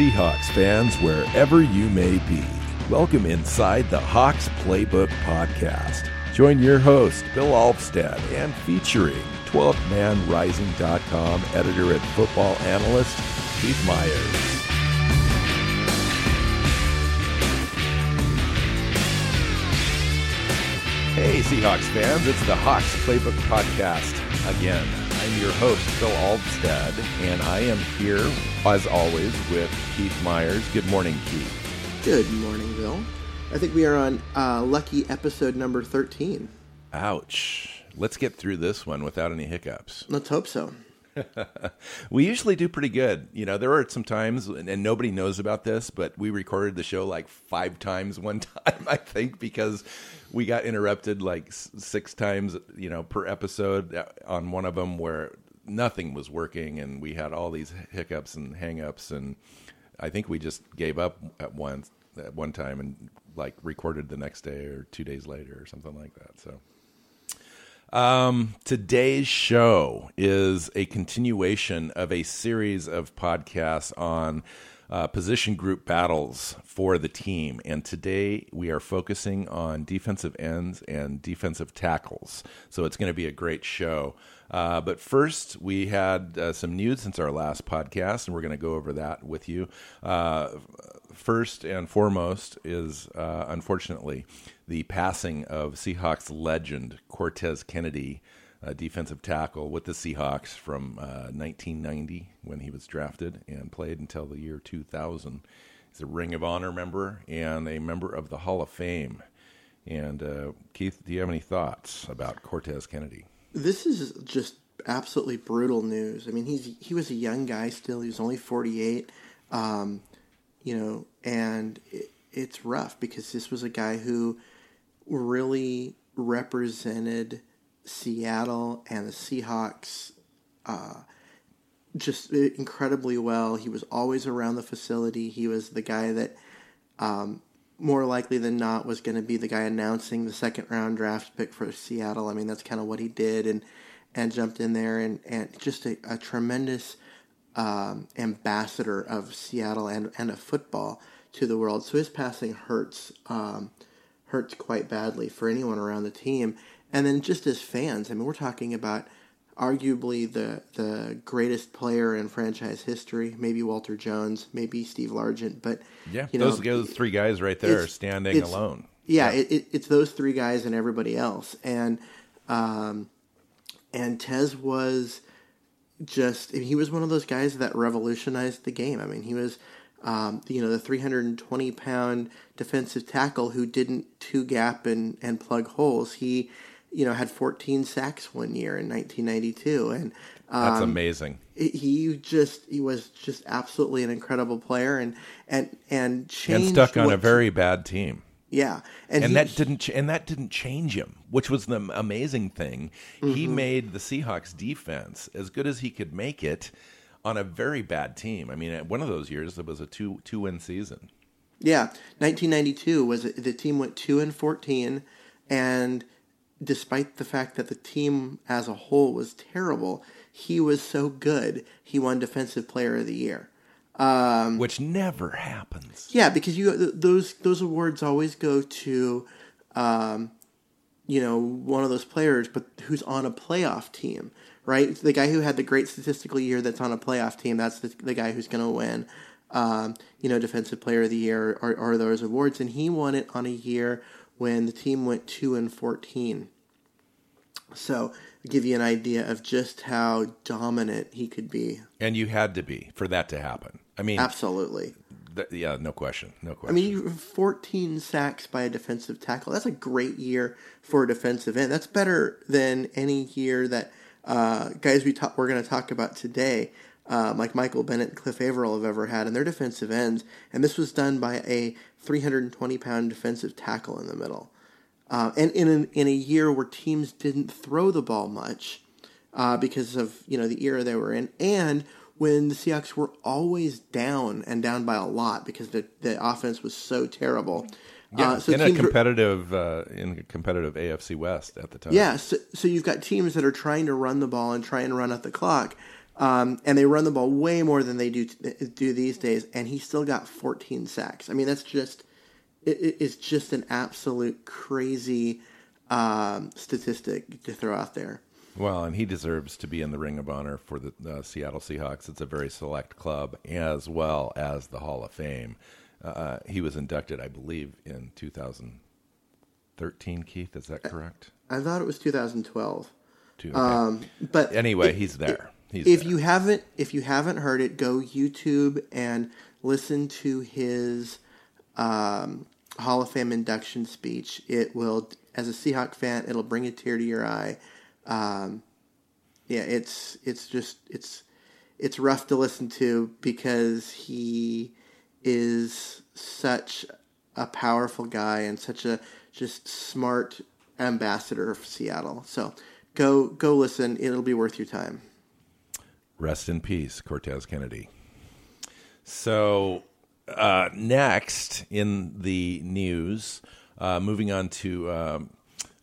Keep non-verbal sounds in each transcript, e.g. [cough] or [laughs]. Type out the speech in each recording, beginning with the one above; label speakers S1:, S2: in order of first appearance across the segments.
S1: Seahawks fans, wherever you may be. Welcome inside the Hawks Playbook Podcast. Join your host, Bill Alvstad, and featuring 12manrising.com editor and football analyst, Keith Myers. Hey, Seahawks fans, it's the Hawks Playbook Podcast again. I'm your host, Bill Alvstad, and I am here, as always, with Keith Myers. Good morning, Keith.
S2: Good morning, Bill. I think we are on uh, lucky episode number 13.
S1: Ouch. Let's get through this one without any hiccups. [laughs]
S2: Let's hope so.
S1: we usually do pretty good. You know, there are some times, and nobody knows about this, but we recorded the show like five times one [laughs] time, I think, because we got interrupted like six times, you know, per episode uh, on one of them where nothing was working, and we had all these hiccups and hangups, and I think we just gave up at once at one time and like recorded the next day or two days later or something like that. So. Um, today's show is a continuation of a series of podcasts on uh, position group battles for the team. And today we are focusing on defensive ends and defensive tackles. So it's going to be a great show. Uh, but first, we had uh, some news since our last podcast, and we're going to go over that with you. Uh, first and foremost is, uh, unfortunately, the passing of Seahawks legend Cortez Kennedy defensive tackle with the Seahawks from uh, 1990 when he was drafted and played until the year 2000. He's a Ring of Honor member and a member of the Hall of Fame. And uh, Keith, do you have any thoughts about Cortez Kennedy?
S2: This is just absolutely brutal news. I mean, he's he was a young guy still. He was only 48. Um, you know, and it, it's rough because this was a guy who really represented Seattle and the Seahawks uh, just incredibly well. He was always around the facility. He was the guy that, um, more likely than not, was going to be the guy announcing the second round draft pick for Seattle. I mean, that's kind of what he did, and and jumped in there, and and just a, a tremendous um, ambassador of Seattle and and of football to the world. So his passing hurts. Um, hurts quite badly for anyone around the team. And then just as fans, I mean, we're talking about arguably the the greatest player in franchise history. Maybe Walter Jones, maybe Steve Largent, but
S1: yeah, you know, those, those three guys right there are standing alone.
S2: Yeah, yeah. It, it, it's those three guys and everybody else, and um, and Tez was just I mean, he was one of those guys that revolutionized the game. I mean, he was um, you know, the 320 pound defensive tackle who didn't two gap and, and plug holes. He, you know, had 14 sacks one year in 1992. And
S1: um, that's amazing.
S2: He just, he was just absolutely an incredible player and, and, and changed.
S1: And stuck on what, a very bad team.
S2: Yeah,
S1: and, and he, that didn't and that didn't change him, which was the amazing thing. Mm-hmm. He made the Seahawks defense as good as he could make it on a very bad team. I mean, one of those years it was a two two win season.
S2: Yeah, 1992 was the team went two and 14, and despite the fact that the team as a whole was terrible, he was so good. He won Defensive Player of the Year,
S1: um, which never happens.
S2: Yeah, because you those those awards always go to. Um, you know, one of those players, but who's on a playoff team right? The guy who had the great statistical year that's on a playoff team, that's the, the guy who's going to win, um, you know, Defensive Player of the Year or, or those awards. And he won it on a year when the team went 2 and 14. So, give you an idea of just how dominant he could be.
S1: And you had to be for that to happen. I mean,
S2: absolutely.
S1: Th- yeah, no question. No question.
S2: I mean, 14 sacks by a defensive tackle. That's a great year for a defensive end. That's better than any year that uh, guys we talk, we're going to talk about today, uh, like Michael Bennett and Cliff Avril have ever had in their defensive ends, and this was done by a 320 pound defensive tackle in the middle. Uh, and in an, in a year where teams didn't throw the ball much uh, because of you know the era they were in, and when the Seahawks were always down and down by a lot because the the offense was so terrible.
S1: Yeah, uh, so in a competitive uh, in a competitive AFC West at the time.
S2: Yeah, so, so, you've got teams that are trying to run the ball and try and run out the clock, Um, and they run the ball way more than they do do these days, and he still got 14 sacks. I mean, that's just it, it's just an absolute crazy um, statistic to throw out there.
S1: Well, and he deserves to be in the Ring of Honor for the uh, Seattle Seahawks. It's a very select club, as well as the Hall of Fame. Uh, he was inducted, I believe, in 2013. Keith, is that correct?
S2: I thought it was 2012.
S1: Two-
S2: Um, but
S1: anyway,
S2: if-
S1: he's there. He's
S2: if
S1: there.
S2: you haven't if you haven't heard it, go YouTube and listen to his um, Hall of Fame induction speech. It will, as a Seahawk fan, it'll bring a tear to your eye. Um, yeah, it's it's just it's it's rough to listen to because he is such a powerful guy and such a just smart ambassador of Seattle. So go go listen; it'll be worth your time.
S1: Rest in peace, Cortez Kennedy. So, uh, next in the news, uh, moving on to um,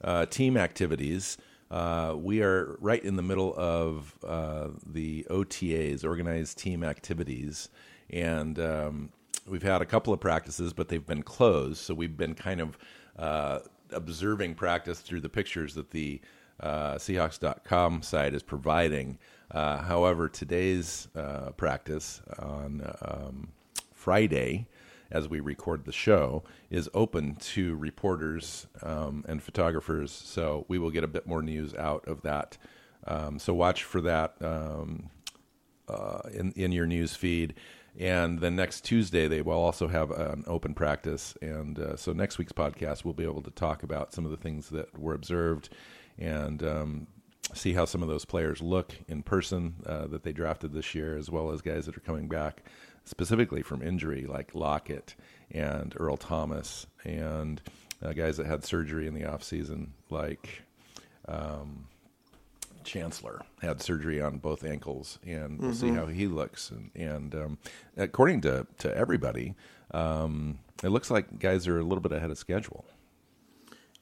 S1: uh, team activities, uh, we are right in the middle of uh, the OTAs, organized team activities, and um, we've had a couple of practices, but they've been closed. So we've been kind of uh, observing practice through the pictures that the uh, Seahawks.com site is providing. Uh, however, today's uh, practice on um, Friday, as we record the show, is open to reporters um, and photographers. So we will get a bit more news out of that. Um, so watch for that um, uh, in in your news feed. And then next Tuesday they will also have an open practice, and uh, so next week's podcast we'll be able to talk about some of the things that were observed, and um, see how some of those players look in person uh, that they drafted this year, as well as guys that are coming back specifically from injury, like Lockett and Earl Thomas, and uh, guys that had surgery in the off season, like um, Chancellor had surgery on both ankles, and we'll see how he looks. And, and um, according to to everybody, um, it looks like guys are a little bit ahead of schedule.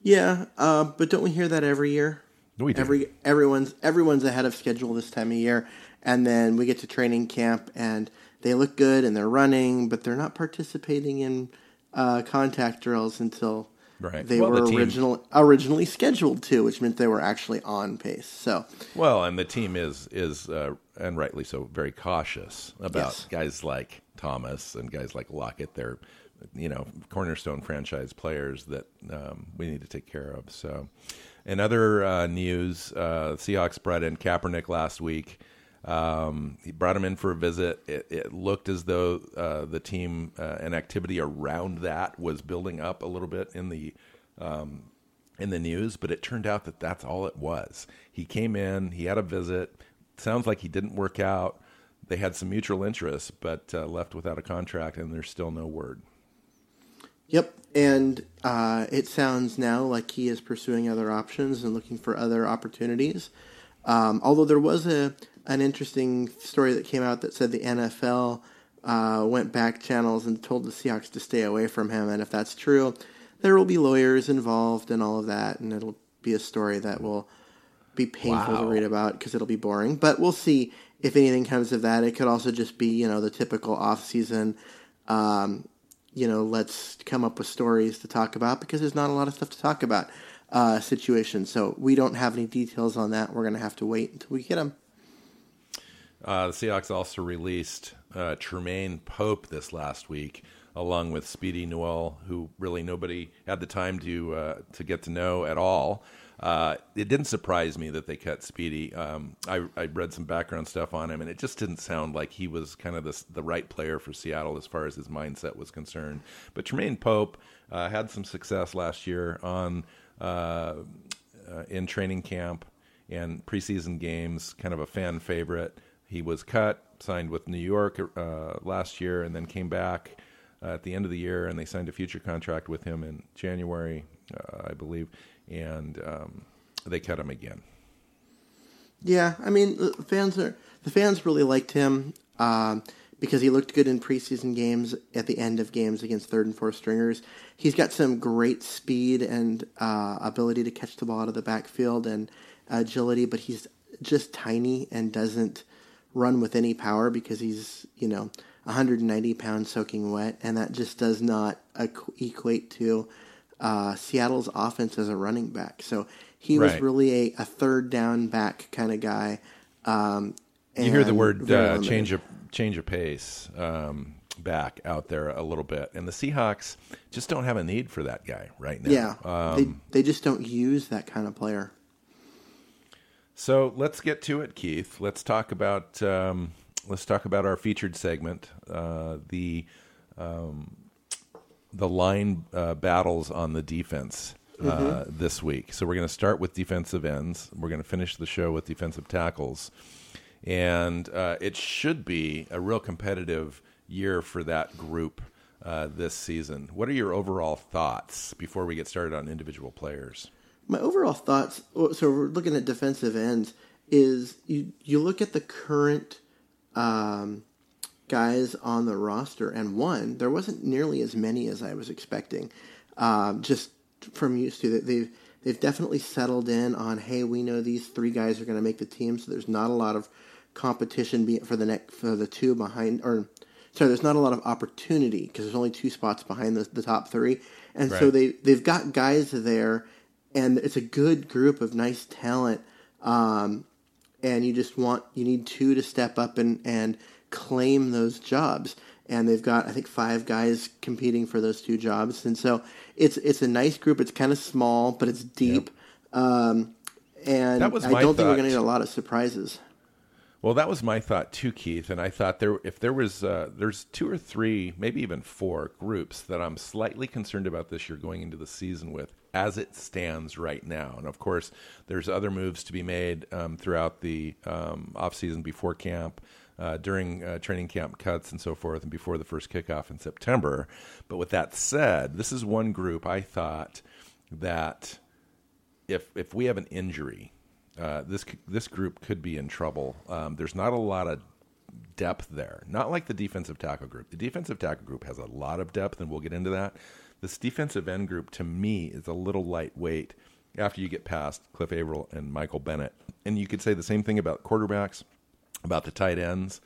S2: Yeah, uh, but don't we hear that every year?
S1: We do.
S2: Every everyone's everyone's ahead of schedule this time of year, and then we get to training camp and they look good and they're running, but they're not participating in uh, contact drills until
S1: Right.
S2: they
S1: Well,
S2: were
S1: the team-
S2: original originally scheduled to, which meant they were actually on pace. So
S1: Well, and the team is is uh, and rightly so very cautious about
S2: Yes.
S1: guys like Thomas and guys like Lockett. They're you know cornerstone franchise players that um, we need to take care of. So, in other uh, news, uh, Seahawks brought in Kaepernick last week. Um, he brought him in for a visit. It, it looked as though uh, the team uh, and activity around that was building up a little bit in the in the news, but it turned out that that's all it was. He came in, he had a visit. Sounds like he didn't work out. They had some mutual interests, but uh, left without a contract, and there's still no word.
S2: Yep, and uh, it sounds now like he is pursuing other options and looking for other opportunities. Um, although there was a an interesting story that came out that said the NFL uh, went back channels and told the Seahawks to stay away from him, and if that's true, there will be lawyers involved and all of that, and it'll be a story that will be painful
S1: Wow.
S2: to read about because it'll be boring. But we'll see if anything comes of that. It could also just be you know the typical off season. Um, you know, let's come up with stories to talk about because there's not a lot of stuff to talk about uh, situation. So we don't have any details on that. We're going to have to wait until we get them.
S1: Uh, the Seahawks also released uh, Troymaine Pope this last week, along with Speedy Noil, who really nobody had the time to uh, to get to know at all. Uh, it didn't surprise me that they cut Speedy. Um, I, I read some background stuff on him, and it just didn't sound like he was kind of the, the right player for Seattle as far as his mindset was concerned. But Troymaine Pope uh, had some success last year on uh, uh, in training camp and preseason games, kind of a fan favorite. He was cut, signed with New York uh, last year, and then came back uh, at the end of the year, and they signed a future contract with him in January, I believe, and um, they cut him again.
S2: Yeah, I mean, the fans are the fans really liked him um, because he looked good in preseason games at the end of games against third and fourth stringers. He's got some great speed and uh, ability to catch the ball out of the backfield and agility, but he's just tiny and doesn't run with any power because he's you know 190 pounds soaking wet, and that just does not equate to uh, Seattle's offense as a running back. So he was really a, a third down back kind of guy. Um,
S1: You hear the word uh, change of change of pace um, back out there a little bit, and the Seahawks just don't have a need for that guy right now.
S2: Yeah,
S1: Um,
S2: they they just don't use that kind of player.
S1: So let's get to it, Keith. Let's talk about um, let's talk about our featured segment, uh, the um, the line uh, battles on the defense uh, this week. So we're going to start with defensive ends. We're going to finish the show with defensive tackles, and uh, it should be a real competitive year for that group uh, this season. What are your overall thoughts before we get started on individual players?
S2: My overall thoughts. So we're looking at defensive ends. Is you you look at the current um, guys on the roster, and one there wasn't nearly as many as I was expecting. Um, just from used to that they've they've definitely settled in on hey we know these three guys are going to make the team, so there's not a lot of competition for the next for the two behind or sorry there's not a lot of opportunity because there's only two spots behind the, the top three, and so they they've got guys there, and it's a good group of nice talent. Um, and you just want you need two to step up and and claim those jobs. And they've got i think five guys competing for those two jobs. And so it's it's a nice group. It's kind of small but it's deep. Um, and
S1: That was
S2: i don't think we're going to get a lot of surprises.
S1: Well, that was my thought too, Keith. And I thought there, if there was, uh, there's two or three, maybe even four groups that I'm slightly concerned about this year going into the season with, as it stands right now. And of course, there's other moves to be made um, throughout the um, off season before camp, uh, during uh, training camp cuts and so forth, and before the first kickoff in September. But with that said, this is one group I thought that if if we have an injury, uh, this this group could be in trouble. Um, there's not a lot of depth there, not like the defensive tackle group. The defensive tackle group has a lot of depth, and we'll get into that. This defensive end group, to me, is a little lightweight after you get past Cliff Avril and Michael Bennett. And you could say the same thing about quarterbacks, about the tight ends,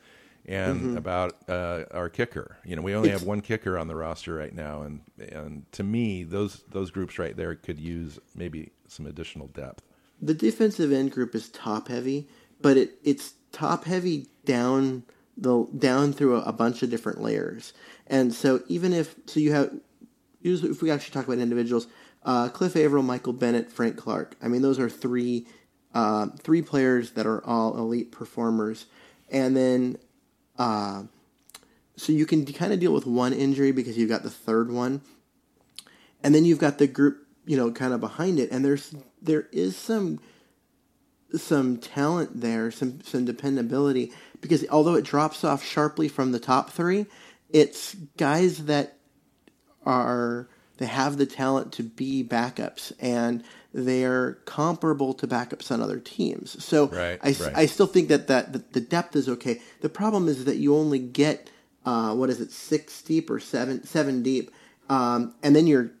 S1: and about uh, our kicker. You know, we only have one kicker on the roster right now, and and to me, those those groups right there could use maybe some additional depth.
S2: the defensive end group is top heavy, but it it's top heavy down the down through a, a bunch of different layers. And so even if so you have if we actually talk about individuals, uh, Cliff Avril, Michael Bennett, Frank Clark. I mean those are three uh, three players that are all elite performers. And then uh, so you can kind of deal with one injury because you've got the third one. And then you've got the group you know kind of behind it. And there's there is some some talent there some some dependability because although it drops off sharply from the top 3 it's guys that are they have the talent to be backups. And they're comparable to backups on other teams so
S1: Right,
S2: I,
S1: right.
S2: I still think that, that the, the depth is okay the problem is that you only get uh, what is it six deep or seven seven deep um, and then you're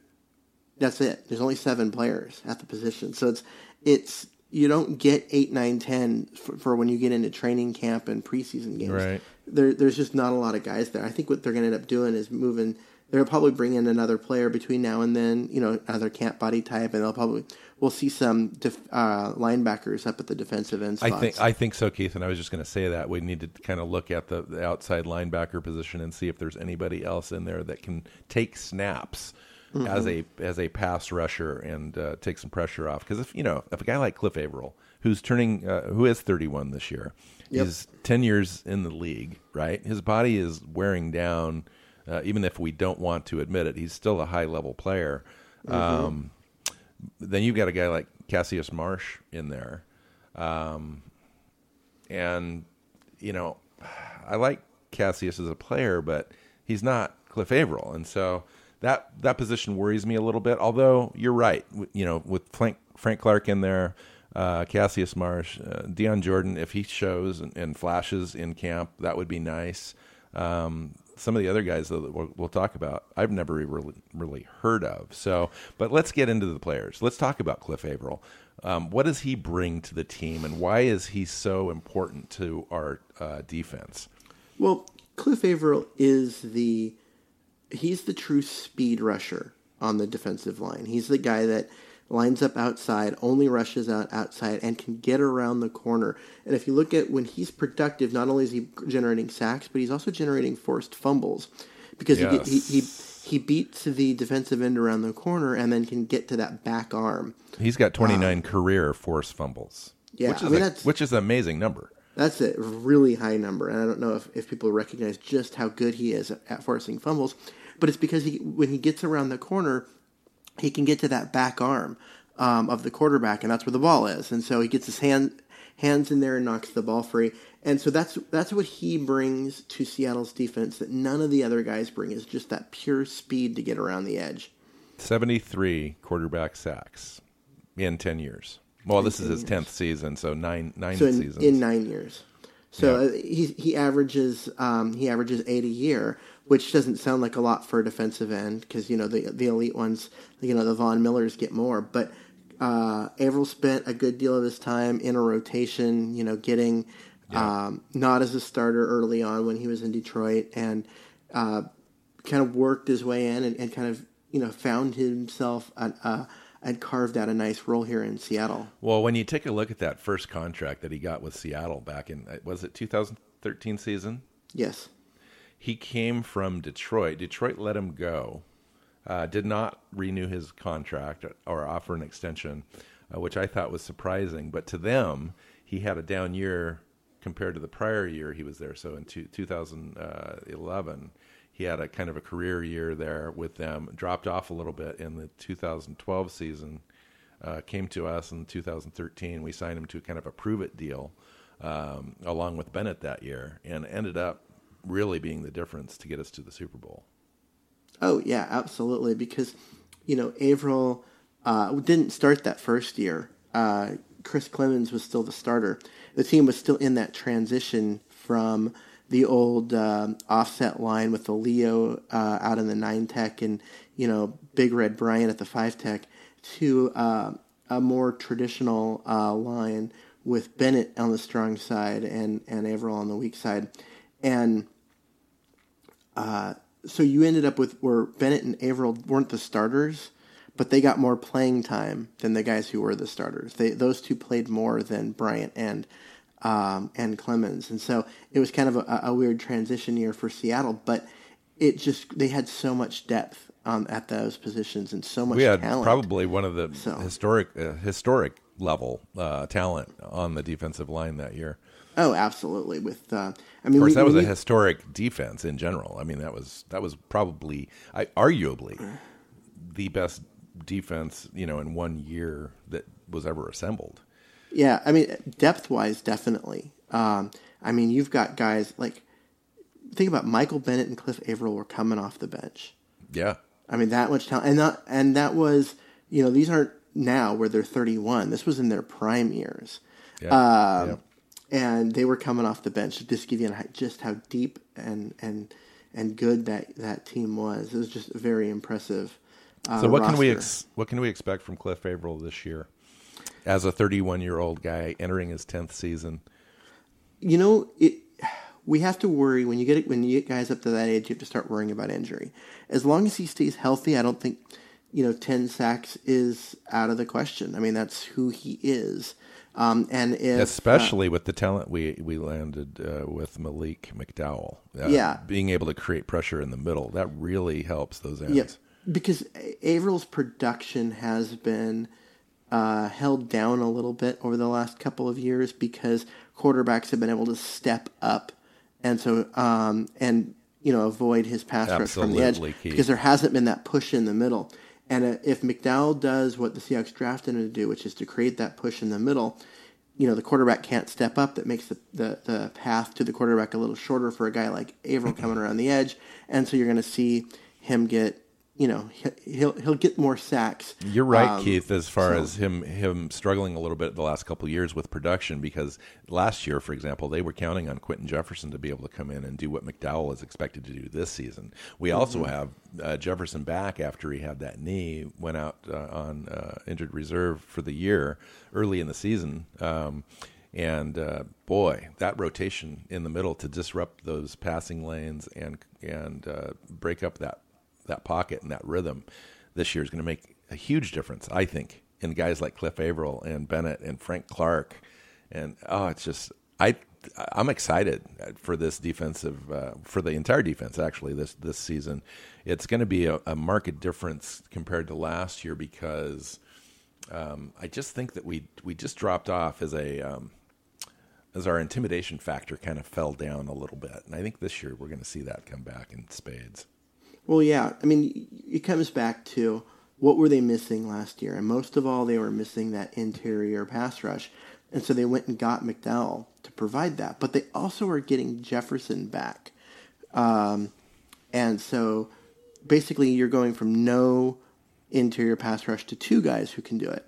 S2: that's it. There's only seven players at the position, so it's it's you don't get eight, nine, ten for, for when you get into training camp and preseason games.
S1: Right.
S2: There, there's just not a lot of guys there. I think what they're going to end up doing is moving. They'll probably bring in another player between now and then. You know, another camp body type, and they'll probably we'll see some def, uh, linebackers up at the defensive end spots.
S1: I think I think so, Keith. And I was just going to say that we need to kind of look at the, the outside linebacker position and see if there's anybody else in there that can take snaps as a as a pass rusher and uh, take some pressure off. Because if you know if a guy like Cliff Avril, who's turning uh, who is 31 this year,
S2: Yep.
S1: he's 10 years in the league, right? His body is wearing down. Uh, even if we don't want to admit it, he's still a high level player. Um, then you've got a guy like Cassius Marsh in there. Um, and, you know, I like Cassius as a player, but he's not Cliff Avril. And so that, that position worries me a little bit. Although you're right, you know, with Frank, Frank Clark in there, uh, Cassius Marsh, uh, Dion Jordan, if he shows and, and flashes in camp, that would be nice. Um, some of the other guys that we'll, we'll talk about, I've never really, really heard of. So, but let's get into the players. Let's talk about Cliff Avril. Um, what does he bring to the team, and why is he so important to our uh, defense?
S2: Well, Cliff Avril is the he's the true speed rusher on the defensive line. He's the guy that lines up outside, only rushes out outside, and can get around the corner. And if you look at when he's productive, not only is he generating sacks, but he's also generating forced fumbles because yes. he, he, he he beats the defensive end around the corner and then can get to that back arm.
S1: He's got 29 um, career forced fumbles. Yeah, which is, I mean, a, which is an amazing number.
S2: That's a really high number, and I don't know if, if people recognize just how good he is at, at forcing fumbles. But it's because he when he gets around the corner, he can get to that back arm um, of the quarterback, and that's where the ball is. And so he gets his hand hands in there and knocks the ball free. And so that's that's what he brings to Seattle's defense that none of the other guys bring is just that pure speed to get around the edge.
S1: 73 quarterback sacks in 10 years. Well, this is his 10th season, so 9 9
S2: so in,
S1: seasons.
S2: In 9 years. So yeah. uh, he he averages um, he averages 8 a year, which doesn't sound like a lot for a defensive end because you know the the elite ones, you know the Von Millers get more, but uh, Avril spent a good deal of his time in a rotation, you know, getting yeah. um, not as a starter early on when he was in Detroit, and uh, kind of worked his way in and, and, kind of you know found himself an, uh, and carved out a nice role here in Seattle.
S1: Well, when you take a look at that first contract that he got with Seattle back in uh, was it 2013 season?
S2: Yes.
S1: He came from Detroit. Detroit let him go. Uh, did not renew his contract or offer an extension, uh, which I thought was surprising. But to them, he had a down year compared to the prior year he was there. So in two, 2011, he had a kind of a career year there with them. Dropped off a little bit in the 2012 season. Uh, came to us in 2013. We signed him to kind of a prove it deal um, along with Bennett that year, and ended up really being the difference to get us to the Super Bowl.
S2: Oh yeah, absolutely. Because you know Avril uh, didn't start that first year. Uh, Chris Clemons was still the starter, the team was still in that transition from the old uh, offset line with the Leo uh, out in the nine tech and you know Big Red Bryant at the five tech to uh, a more traditional uh, line with Bennett on the strong side and and Avril on the weak side, and uh, so you ended up with where Bennett and Avril weren't the starters but they got more playing time than the guys who were the starters. They those two played more than Bryant and um, and Clemons, and so it was kind of a, a, weird transition year for Seattle. But it just they had so much depth um, at those positions and so much.
S1: We had
S2: talent.
S1: probably one of the so. historic uh, historic level uh, talent on the defensive line that year.
S2: Oh, absolutely. With uh, I mean,
S1: of course, we, that was we, a historic defense in general. I mean, that was that was probably, I, arguably, the best defense, you know, in one year that was ever assembled.
S2: Yeah, I mean, depth wise, definitely. Um, I mean, you've got guys like think about Michael Bennett and Cliff Avril were coming off the bench.
S1: Yeah,
S2: I mean that much talent, and that and that was you know these aren't now where they're 31. This was in their prime years. Yeah. Um, yeah. And they were coming off the bench to just give you just how deep and and and good that that team was. It was just very impressive.
S1: Uh, so what roster. can we ex- what can we expect from Cliff Avril this year, as a 31 year old guy entering his 10th season?
S2: You know, it, we have to worry when you get when you get guys up to that age. You have to start worrying about injury. As long as he stays healthy, I don't think you know 10 sacks is out of the question. I mean, that's who he is. Um, and if,
S1: especially uh, with the talent we we landed uh, with Malik McDowell,
S2: uh, yeah,
S1: being able to create pressure in the middle that really helps those ends.
S2: Yeah because Avril's production has been uh, held down a little bit over the last couple of years because quarterbacks have been able to step up and so um, and you know avoid his pass rush from the edge key. because there hasn't been that push in the middle. And uh, if McDowell does what the Seahawks drafted him to do, which is to create that push in the middle, you know the quarterback can't step up. That makes the, the, the path to the quarterback a little shorter for a guy like Avril coming around the edge, and so you're going to see him get you know he'll he'll get more sacks.
S1: You're right,
S2: Um,
S1: Keith, as far
S2: so-
S1: as him him struggling a little bit the last couple of years with production because last year, for example, they were counting on Quinton Jefferson to be able to come in and do what McDowell is expected to do this season. We also
S2: Mm-hmm.
S1: have uh, Jefferson back after he had that knee, went out uh, on uh, injured reserve for the year early in the season. Um, and uh, boy, that rotation in the middle to disrupt those passing lanes and and uh, break up that that pocket and that rhythm this year is going to make a huge difference, I think, in guys like Cliff Avril and Bennett and Frank Clark. And oh, it's just I I'm excited for this defensive uh, for the entire defense actually this this season. It's going to be a, a market difference compared to last year because um, I just think that we we just dropped off as a um, as our intimidation factor kind of fell down a little bit, and I think this year we're going to see that come back in spades.
S2: Well, yeah. I mean, it comes back to what were they missing last year, and most of all, they were missing that interior pass rush, and so they went and got McDowell to provide that. But they also are getting Jefferson back, um, and so basically, you're going from no interior pass rush to two guys who can do it.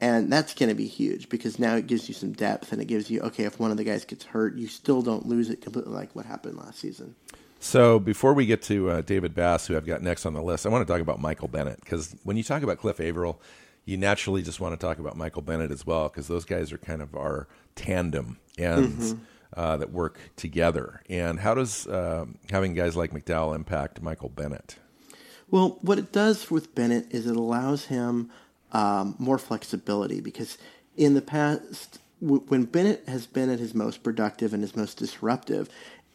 S2: And that's going to be huge because now it gives you some depth and it gives you, okay, if one of the guys gets hurt, you still don't lose it completely like what happened last season.
S1: So before we get to uh, David Bass, who I've got next on the list, I want to talk about Michael Bennett because when you talk about Cliff Avril, you naturally just want to talk about Michael Bennett as well because those guys are kind of our tandem ends uh, that work together. And how does um having guys like McDowell impact Michael Bennett?
S2: Well, what it does with Bennett is it allows him um, more flexibility because in the past, w- when Bennett has been at his most productive and his most disruptive,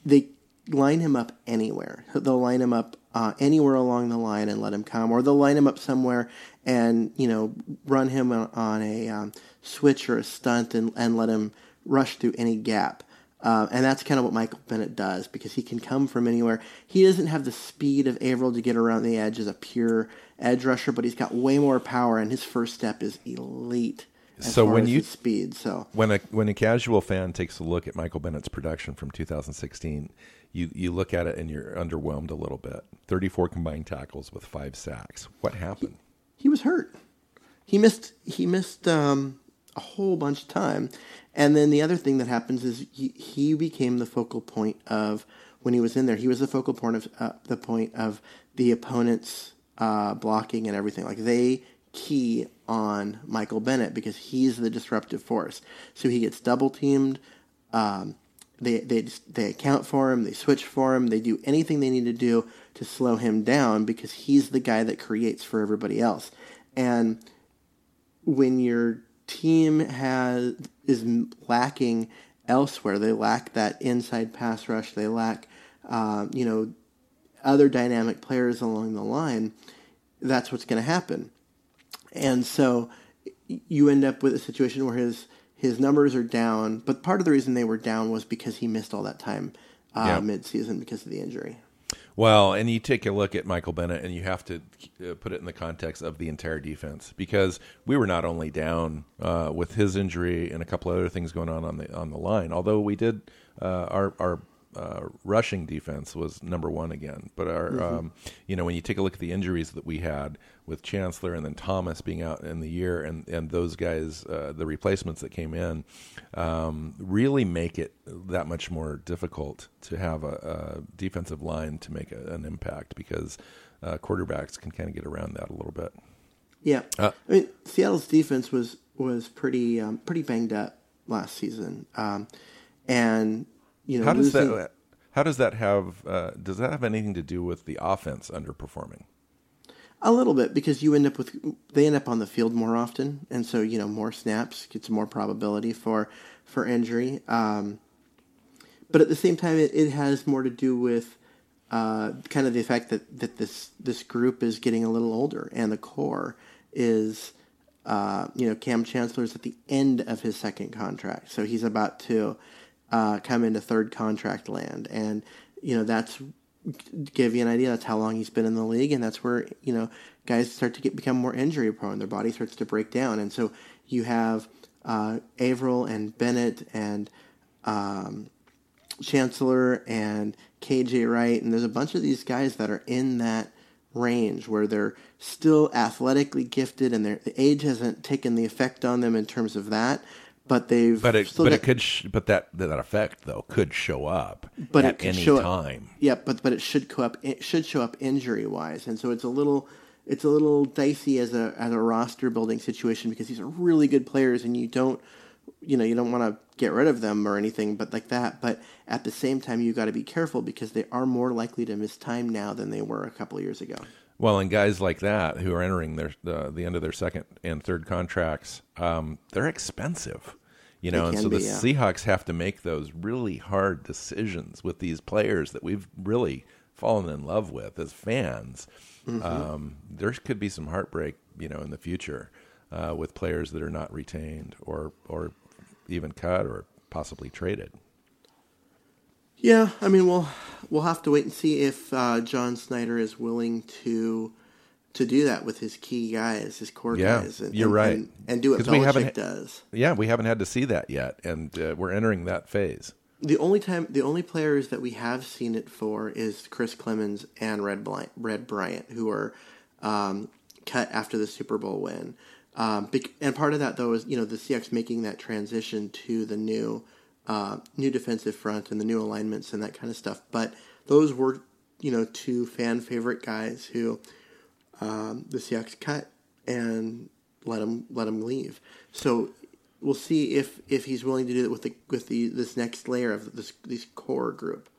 S2: they line him up anywhere. They'll line him up uh, anywhere along the line and let him come, or they'll line him up somewhere and you know run him on, a um, switch or a stunt and, and let him rush through any gap. Uh, and that's kind of what Michael Bennett does because he can come from anywhere. He doesn't have the speed of Avril to get around the edge as a pure edge rusher, but he's got way more power, and his first step is elite.
S1: So when you-
S2: speed, so
S1: When a when a casual fan takes a look at Michael Bennett's production from 2016, you you look at it and you're underwhelmed a little bit. 34 combined tackles with five sacks. What happened?
S2: he was hurt. He missed he missed um, a whole bunch of time, and then the other thing that happens is he, he became the focal point of when he was in there. He was the focal point of uh, the point of the opponent's uh, blocking and everything. Like they key on Michael Bennett because he's the disruptive force. So he gets double teamed. Um, they they they account for him. They switch for him. They do anything they need to do to slow him down because he's the guy that creates for everybody else. And when your team has is lacking elsewhere, they lack that inside pass rush. They lack, uh, you know, other dynamic players along the line. That's what's going to happen. And so you end up with a situation where his his numbers are down, but part of the reason they were down was because he missed all that time uh,
S1: Yeah.
S2: mid-season because of the injury.
S1: Well, and you take a look at Michael Bennett, and you have to uh, put it in the context of the entire defense because we were not only down uh, with his injury and a couple other things going on on the on the line. Although we did, uh, our our uh, rushing defense was number one again. But our, um, you know, when you take a look at the injuries that we had with Chancellor and then Thomas being out in the year, and and those guys, uh, the replacements that came in, um, really make it that much more difficult to have a, a defensive line to make a, an impact because uh, quarterbacks can kind of get around that a little bit.
S2: Yeah,
S1: Uh,
S2: I mean Seattle's defense was was pretty um, pretty banged up last season, um, and you know
S1: How does
S2: losing-
S1: that? How does that have? Uh, does that have anything to do with the offense underperforming?
S2: A little bit because you end up with they end up on the field more often, and so you know more snaps gets more probability for for injury. Um, but at the same time, it, it has more to do with uh, kind of the fact that, that this this group is getting a little older, and the core is uh, you know Kam Chancellor's at the end of his second contract, so he's about to uh, come into third contract land, and you know that's give you an idea. That's how long he's been in the league, and that's where you know guys start to get become more injury prone. Their body starts to break down, and so you have uh, Avril and Bennett and um, Chancellor and KJ Wright, and there's a bunch of these guys that are in that range where they're still athletically gifted and their the age hasn't taken the effect on them in terms of that. But they've
S1: But it, but
S2: got-
S1: it could, sh- but that that effect though could show up
S2: but
S1: at
S2: it
S1: any
S2: show
S1: time.
S2: Up, yeah, but but it should go up. It should show up injury wise, and so it's a little it's a little dicey as a as a roster building situation because these are really good players, and you don't you know you don't want to get rid of them or anything, but like that. But at the same time, you got to be careful because they are more likely to miss time now than they were a couple of years ago.
S1: Well, and guys like that who are entering their the, the end of their second and third contracts, um, they're expensive, you know, and so
S2: be,
S1: the
S2: yeah.
S1: Seahawks have to make those really hard decisions with these players that we've really fallen in love with as fans.
S2: Mm-hmm.
S1: Um, there could be some heartbreak, you know, in the future uh, with players that are not retained or or even cut or possibly traded.
S2: Yeah, I mean, we'll we'll have to wait and see if uh, John Schneider is willing to to do that with his key guys, his core
S1: Yeah,
S2: guys. And,
S1: you're
S2: and-
S1: right.
S2: and, and do what
S1: 'Cause we haven't
S2: does.
S1: Yeah, we haven't had to see that yet, and uh, we're entering that phase.
S2: The only time, the only players that we have seen it for is Chris Clemons and Red, Bryant, Red Bryant, who were um, cut after the Super Bowl win. Um, and part of that, though, is you know the CX making that transition to the new uh, new defensive front and the new alignments and that kind of stuff. But those were you know two fan favorite guys who um, the Seahawks cut and let him let him leave. So we'll see if if he's willing to do that with the with the this next layer of this this core group.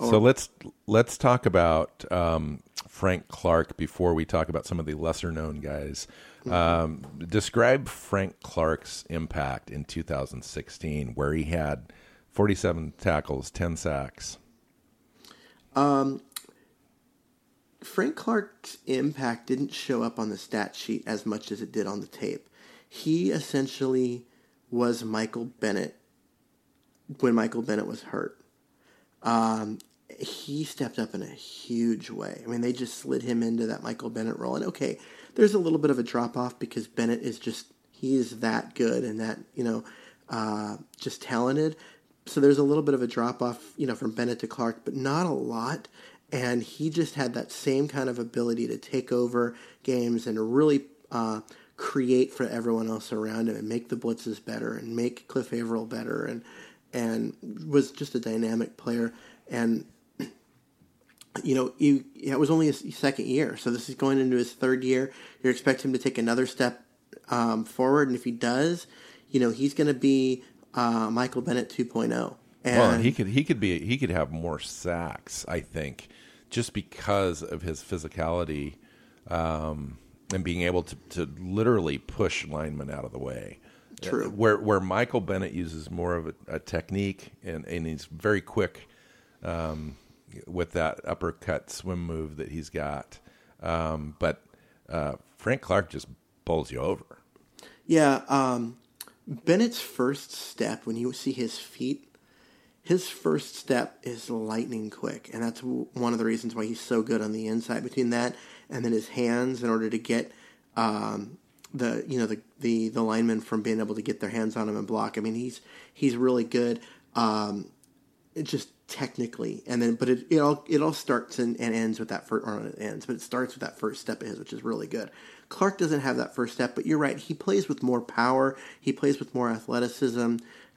S1: So let's let's talk about um, Frank Clark before we talk about some of the lesser known guys. Um, describe Frank Clark's impact in 2016, where he had 47 tackles, 10 sacks.
S2: Um, Frank Clark's impact didn't show up on the stat sheet as much as it did on the tape. He essentially was Michael Bennett when Michael Bennett was hurt. Um, he stepped up in a huge way. I mean, they just slid him into that Michael Bennett role. And okay, there's a little bit of a drop off because Bennett is just he is that good and that you know uh, just talented. So there's a little bit of a drop off, you know, from Bennett to Clark, but not a lot. And he just had that same kind of ability to take over games and really uh, create for everyone else around him and make the blitzes better and make Cliff Avril better and and was just a dynamic player. And you know, you it was only his second year, so this is going into his third year. You expect him to take another step um, forward, and if he does, you know, he's going to be uh, Michael Bennett 2.0. And
S1: Well, he could he could be he could have more sacks, I think, just because of his physicality um, and being able to, to literally push linemen out of the way.
S2: True.
S1: Where where Michael Bennett uses more of a, a technique and, and he's very quick um, with that uppercut swim move that he's got. Um, but uh, Frank Clark just bowls you over.
S2: Yeah, um, Bennett's first step when you see his feet, his first step is lightning quick, and that's one of the reasons why he's so good on the inside. Between that and then his hands, in order to get um, the you know the, the the linemen from being able to get their hands on him and block. I mean, he's he's really good. Um, it just technically, and then but it, it all it all starts and, and ends with that first or it ends, but it starts with that first step of his, which is really good. Clark doesn't have that first step, but you're right. He plays with more power. He plays with more athleticism,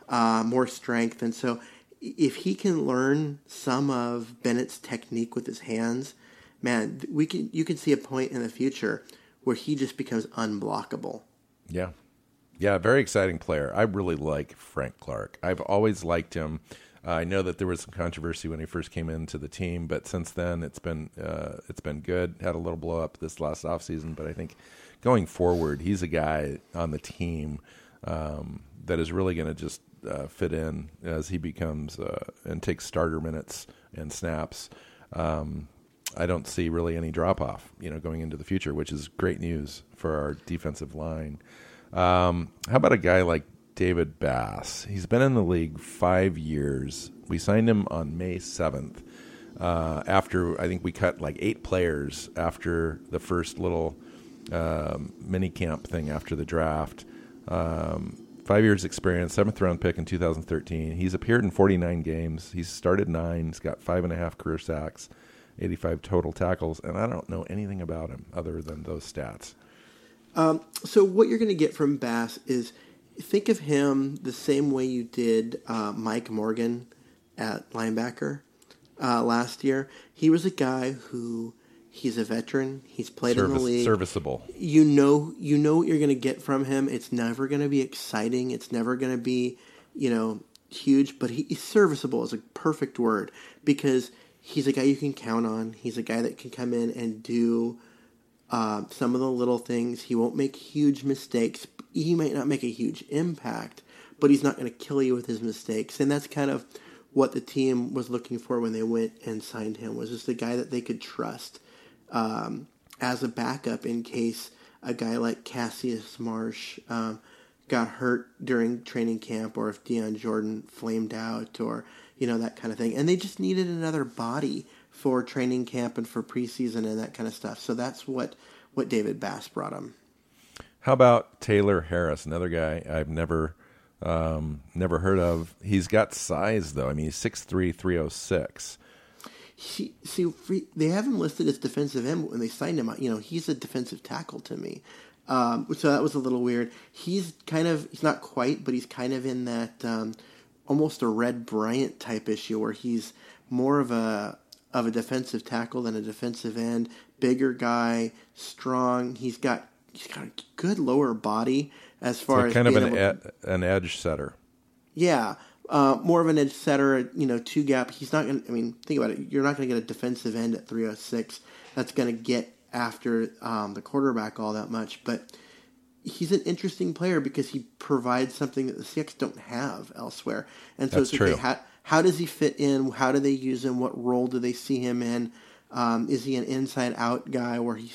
S2: uh, more strength, and so if he can learn some of Bennett's technique with his hands, man, we can you can see a point in the future where he just becomes unblockable.
S1: Yeah. Yeah, very exciting player. I really like Frank Clark. I've always liked him. Uh, I know that there was some controversy when he first came into the team, but since then it's been uh, it's been good. Had a little blow up this last offseason, but I think going forward, he's a guy on the team um, that is really going to just uh, fit in as he becomes uh, and takes starter minutes and snaps. Um, I don't see really any drop off, you know, going into the future, which is great news for our defensive line. Um, how about a guy like David Bass? He's been in the league five years. We signed him on May seventh. Uh, after I think we cut like eight players after the first little um, mini camp thing after the draft. Um, five years experience, seventh round pick in 2013. He's appeared in 49 games. He's started nine. He's got five and a half career sacks 85 total tackles, and I don't know anything about him other than those stats.
S2: Um, so what you're going to get from Bass is think of him the same way you did uh, Mike Morgan at linebacker uh, last year. He was a guy who he's a veteran. He's played
S1: Service,
S2: in the league.
S1: Serviceable.
S2: You know, you know what you're going to get from him. It's never going to be exciting. It's never going to be, you know, huge. But he, he's serviceable is a perfect word because he's a guy you can count on. He's a guy that can come in and do uh, some of the little things. He won't make huge mistakes. He might not make a huge impact, but he's not going to kill you with his mistakes. And that's kind of what the team was looking for when they went and signed him was just a guy that they could trust um, as a backup in case a guy like Cassius Marsh um, got hurt during training camp or if Dion Jordan flamed out or you know that kind of thing. And they just needed another body for training camp and for preseason and that kind of stuff. So that's what what David Bass brought him.
S1: How about Tylor Harris, another guy I've never um, never heard of. He's got size though. I mean, he's six three, three oh six.
S2: He, see, they have him listed as defensive end when they signed him. You know, he's a defensive tackle to me. Um, so that was a little weird. He's kind of he's not quite, but he's kind of in that um, almost a Red Bryant type issue where he's more of a of a defensive tackle than a defensive end. Bigger guy, strong. He's got he's got a good lower body as far
S1: so
S2: as
S1: kind of an
S2: ed,
S1: an edge setter.
S2: Yeah, uh, more of an edge setter. You know, two gap. He's not going. to I mean, think about it. You're not going to get a defensive end at 306 that's going to get after um, the quarterback all that much, but he's an interesting player because he provides something that the Seahawks don't have elsewhere. And so
S1: That's
S2: it's
S1: true.
S2: okay, how, how does he fit in? How do they use him? What role do they see him in? Um, is he an inside out guy where he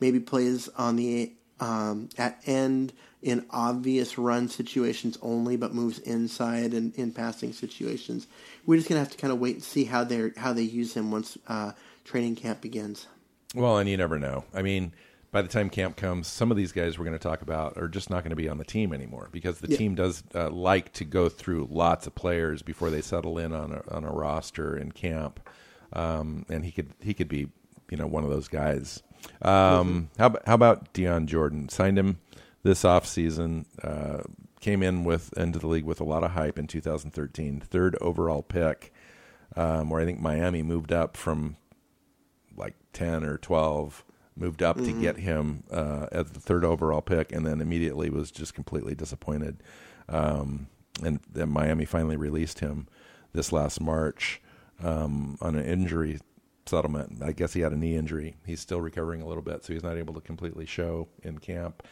S2: maybe plays on the um, at end in obvious run situations only, but moves inside and in passing situations? We're just gonna have to kind of wait and see how they how they use him once uh, training camp begins.
S1: Well, and you never know. I mean, by the time camp comes, some of these guys we're going to talk about are just not going to be on the team anymore because the
S2: Yeah.
S1: team does uh, like to go through lots of players before they settle in on a, on a roster in camp. Um, and he could he could be you know one of those guys. Um, how about, how about Dion Jordan? Signed him this offseason. Uh, came in with into the league with a lot of hype in 2013, third overall pick. Um, where I think Miami moved up from like 10 or 12 moved up to get him uh, as the third overall pick and then immediately was just completely disappointed um, and then miami finally released him this last march um, on an injury settlement i guess he had a knee injury he's still recovering a little bit so he's not able to completely show in camp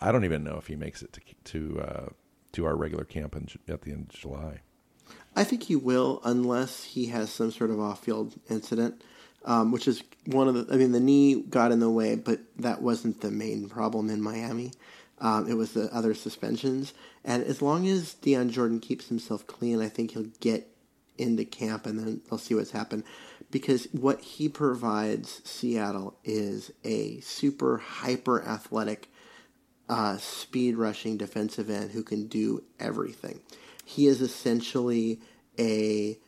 S1: i don't even know if he makes it to to uh, to our regular camp in, at the end of july
S2: I think he will, unless he has some sort of off-field incident, um, which is one of the. I mean, the knee got in the way, but that wasn't the main problem in Miami. Um, it was the other suspensions, and as long as Dion Jordan keeps himself clean, I think he'll get into camp, and then they'll see what's happened. Because what he provides Seattle is a super hyper athletic uh, speed rushing defensive end who can do everything. He is essentially a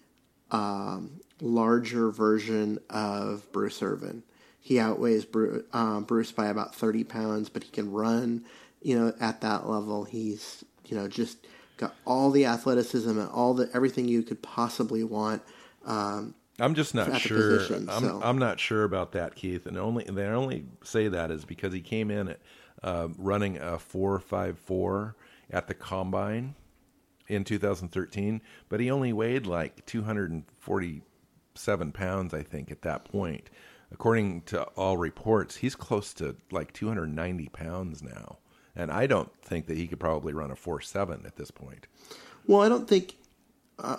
S2: um, larger version of Bruce Irvin. He outweighs Bruce, um, Bruce by about 30 pounds, but he can run, you know, at that level. He's, you know, just got all the athleticism and all the everything you could possibly want. Um,
S1: I'm just not sure.
S2: position,
S1: I'm
S2: so.
S1: I'm not sure about that, Keith. And only they only say that is because he came in at uh, running a four five four at the combine in 2013, but he only weighed like 247 pounds, I think, at that point. According to all reports, he's close to like 290 pounds now, and I don't think that he could probably run a four seven at this point.
S2: Well, I don't think uh,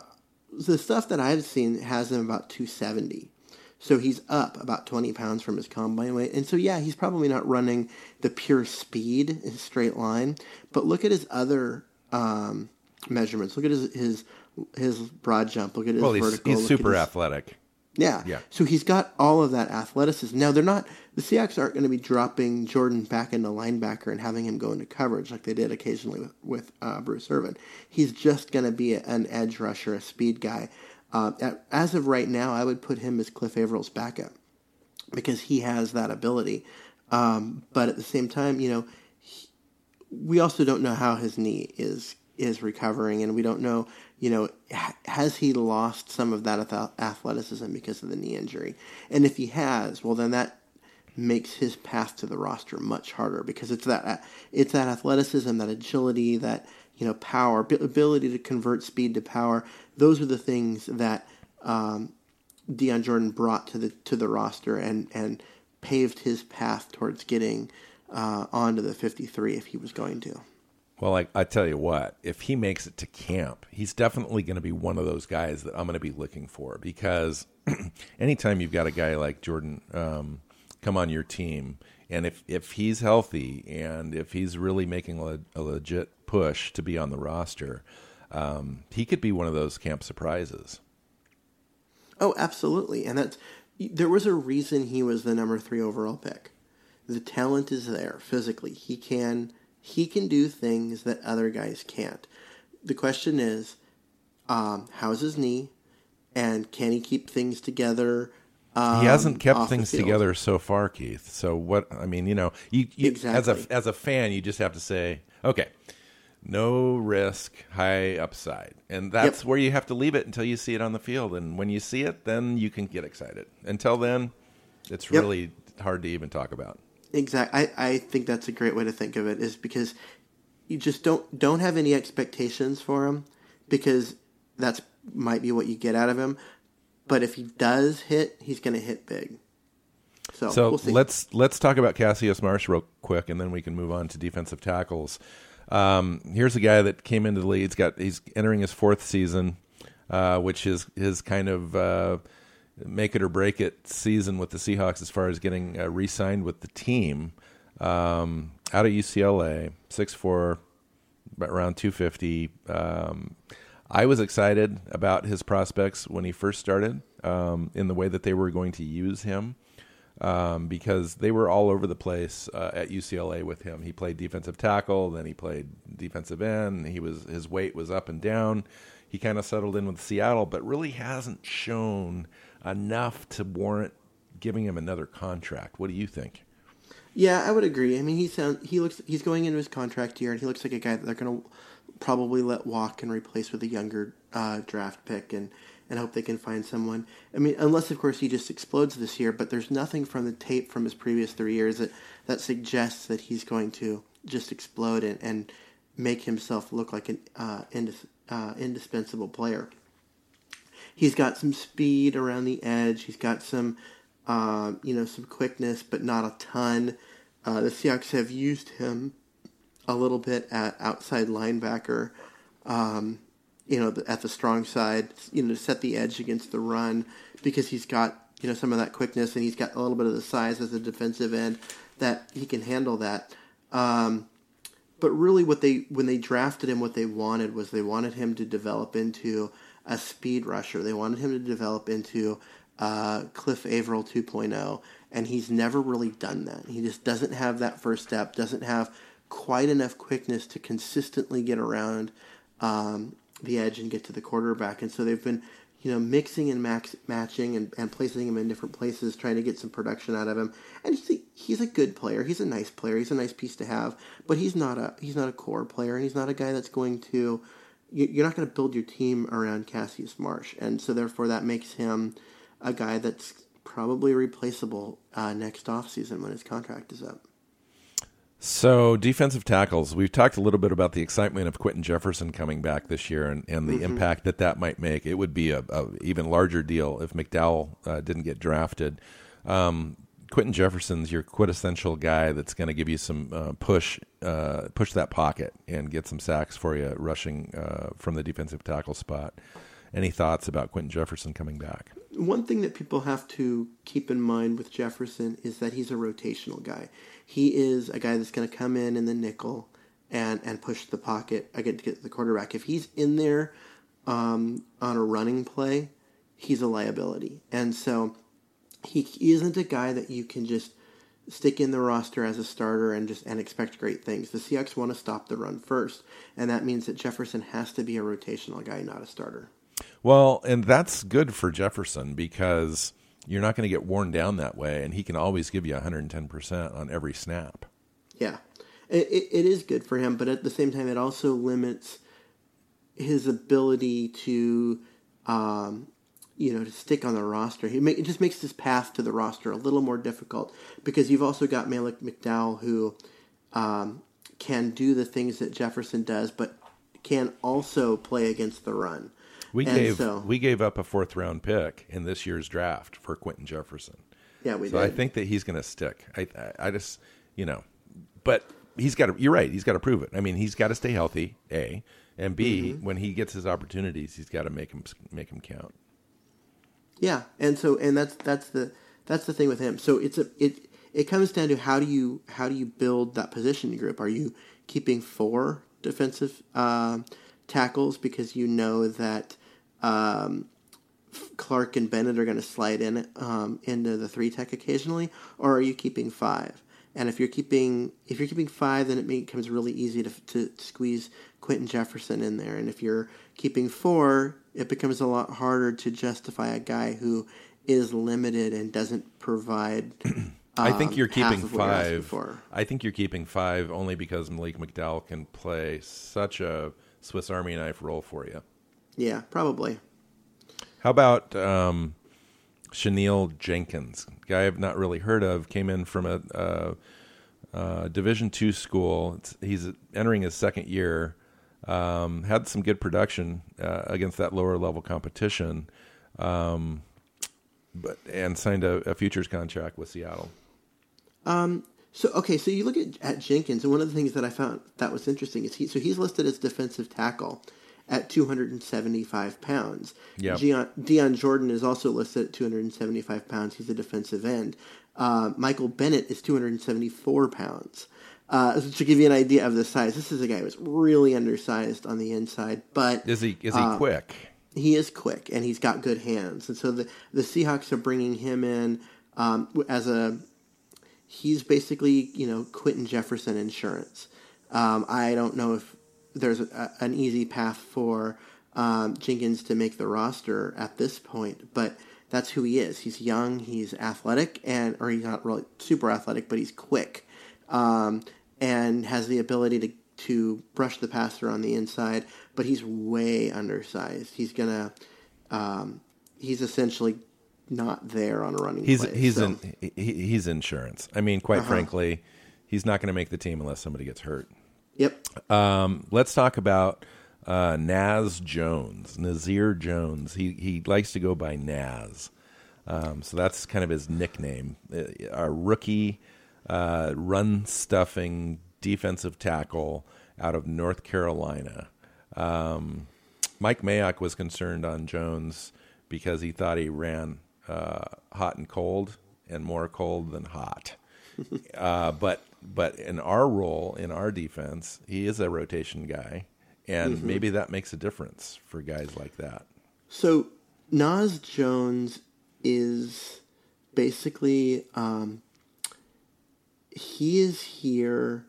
S2: the stuff that I've seen has him about 270. So he's up about 20 pounds from his combine weight. And so, yeah, he's probably not running the pure speed in straight line. But look at his other um, measurements. Look at his, his his broad jump. Look at his
S1: Well, he's,
S2: vertical.
S1: he's super
S2: his-
S1: athletic.
S2: Yeah.
S1: Yeah.
S2: So he's got all of that athleticism. Now they're not the Seahawks aren't going to be dropping Jordan back into linebacker and having him go into coverage like they did occasionally with, with uh, Bruce Irvin. He's just going to be a, an edge rusher, a speed guy. Uh, at, as of right now, I would put him as Cliff Avril's backup. because he has that ability. Um, but at the same time, you know, he, we also don't know how his knee is is recovering, and we don't know, you know, has he lost some of that athleticism because of the knee injury? And if he has, well, then that makes his path to the roster much harder because it's that it's that athleticism, that agility, that you know power, ability to convert speed to power. Those are the things that um, Dion Jordan brought to the to the roster and and paved his path towards getting uh, onto the 53 if he was going to.
S1: Well, I, I tell you what, if he makes it to camp, he's definitely going to be one of those guys that I'm going to be looking for because [clears throat] anytime you've got a guy like Jordan um, come on your team, and if, if he's healthy and if he's really making a, a legit push to be on the roster, um, he could be one of those camp surprises.
S2: Oh, absolutely. And that's there was a reason he was the number 3 overall pick. The talent is there physically. He can he can do things that other guys can't. The question is, um, how's his knee, and can he keep things together?
S1: Um, he hasn't kept things together so far, Keith. So what? I mean, you know, you, you exactly. as a as a fan, you just have to say, okay, no risk, high upside, and that's yep. where you have to leave it until you see it on the field. And when you see it, then you can get excited. Until then, it's yep. really hard to even talk about.
S2: Exactly. I, I think that's a great way to think of it is because you just don't don't have any expectations for him because that's might be what you get out of him. But if he does hit, he's going to hit big.
S1: So, so we'll let's let's talk about Cassius Marsh real quick, and then we can move on to defensive tackles. Um, here's a guy that came into the league. He's got he's entering his fourth season, uh, which is his kind of uh, make it or break it season with the Seahawks as far as getting uh, re-signed with the team. Um, out of UCLA, six four, around two fifty. Um, I was excited about his prospects when he first started, um, in the way that they were going to use him, um, because they were all over the place uh, at UCLA with him. He played defensive tackle, then he played defensive end. He was his weight was up and down. He kind of settled in with Seattle, but really hasn't shown enough to warrant giving him another contract. What do you think?
S2: Yeah, I would agree. I mean, he sound he looks he's going into his contract year, and he looks like a guy that they're going to probably let walk and replace with a younger uh, draft pick, and and hope they can find someone. I mean, unless of course he just explodes this year, but there's nothing from the tape from his previous three years that that suggests that he's going to just explode and, and make himself look like an uh, indis- uh, indispensable player. He's got some speed around the edge. He's got some, uh, you know, some quickness, but not a ton. Uh, the Seahawks have used him a little bit at outside linebacker, um, you know, at the strong side, you know, to set the edge against the run because he's got you know some of that quickness and he's got a little bit of the size as a defensive end that he can handle that. Um, but really, what they when they drafted him, what they wanted was they wanted him to develop into a speed rusher. They wanted him to develop into uh, Cliff Avril 2.0, and he's never really done that. He just doesn't have that first step, doesn't have quite enough quickness to consistently get around um, the edge and get to the quarterback. And so they've been, you know, mixing and max, matching and, and placing him in different places, trying to get some production out of him. And he's a, he's a good player. He's a nice player. He's a nice piece to have. But he's not a he's not a core player, and he's not a guy that's going to you're not going to build your team around Cassius Marsh, and so therefore that makes him a guy that's probably replaceable uh, next offseason when his contract is up.
S1: So defensive tackles, we've talked a little bit about the excitement of Quinton Jefferson coming back this year and, and the mm-hmm. impact that that might make. It would be a, a even larger deal if McDowell uh, didn't get drafted. Um, Quinton Jefferson's your quintessential guy that's going to give you some uh, push, uh, push that pocket and get some sacks for you, rushing uh, from the defensive tackle spot. Any thoughts about Quinton Jefferson coming back?
S2: One thing that people have to keep in mind with Jefferson is that he's a rotational guy. He is a guy that's going to come in in the nickel and and push the pocket again to get the quarterback. If he's in there um, on a running play, he's a liability, and so he isn't a guy that you can just stick in the roster as a starter and just and expect great things. The Seahawks want to stop the run first, and that means that Jefferson has to be a rotational guy, not a starter.
S1: Well, and that's good for Jefferson because you're not going to get worn down that way, and he can always give you 110 percent on every snap.
S2: Yeah, it, it, it is good for him, but at the same time, it also limits his ability to, um, you know, to stick on the roster. He make, it just makes his path to the roster a little more difficult because you've also got Malik McDowell who um, can do the things that Jefferson does, but can also play against the run.
S1: We
S2: And
S1: gave
S2: so-
S1: we gave up a fourth round pick in this year's draft for Quinton Jefferson.
S2: Yeah, we did.
S1: so
S2: did.
S1: I think that he's going to stick. I, I I just you know, but he's got to. You're right. He's got to prove it. I mean, he's got to stay healthy. A and B.
S2: Mm-hmm.
S1: When he gets his opportunities, he's got to make him make him count.
S2: Yeah, and so and that's that's the that's the thing with him. So it's a it it comes down to how do you how do you build that position group? Are you keeping four defensive um tackles because you know that um, Clark and Bennett are going to slide in um, into the three tech occasionally, or are you keeping five? And if you're keeping if you're keeping five, then it becomes really easy to, to squeeze Quinton Jefferson in there. And if you're keeping four, it becomes a lot harder to justify a guy who is limited and doesn't provide. [clears throat]
S1: I think
S2: um,
S1: you're keeping
S2: you're
S1: five. I think you're keeping five only because Malik McDowell can play such a Swiss Army knife role for you.
S2: Yeah, probably.
S1: How about um, Shaneil Jenkins, guy I've not really heard of, came in from a, a, a Division two school. It's, he's entering his second year. Um, had some good production uh, against that lower level competition, um, but and signed a, a futures contract with Seattle.
S2: So okay, so you look at, at Jenkins, and one of the things that I found that was interesting is he so he's listed as defensive tackle at 275 pounds.
S1: Yep.
S2: Dion, Dion Jordan is also listed at 275 pounds. He's a defensive end. Uh, Michael Bennett is 274 pounds. Uh, to give you an idea of the size, this is a guy who's really undersized on the inside, but
S1: Is he is he
S2: Uh,
S1: quick?
S2: he is quick and he's got good hands, and so the the Seahawks are bringing him in um, as a he's basically you know Quinton Jefferson insurance. Um, I don't know if there's a, an easy path for um, Jenkins to make the roster at this point, but that's who he is. He's young, he's athletic, and or he's not really super athletic, but he's quick um, and has the ability to to brush the passer on the inside. But he's way undersized. He's gonna um, he's essentially not there on a running.
S1: He's
S2: play,
S1: he's
S2: so-
S1: in he, he's insurance. I mean, quite
S2: Uh-huh.
S1: frankly, he's not going to make the team unless somebody gets hurt.
S2: Yep.
S1: Um, let's talk about uh, Naz Jones, Nazair Jones. He he likes to go by Naz, um, so that's kind of his nickname. Uh, A rookie, uh, run stuffing defensive tackle out of North Carolina. Um, Mike Mayock was concerned on Jones because he thought he ran uh, hot and cold, and more cold than hot. [laughs] uh, but but in our role in our defense, he is a rotation guy, and maybe that makes a difference for guys like that.
S2: So Naz Jones is basically um, he is here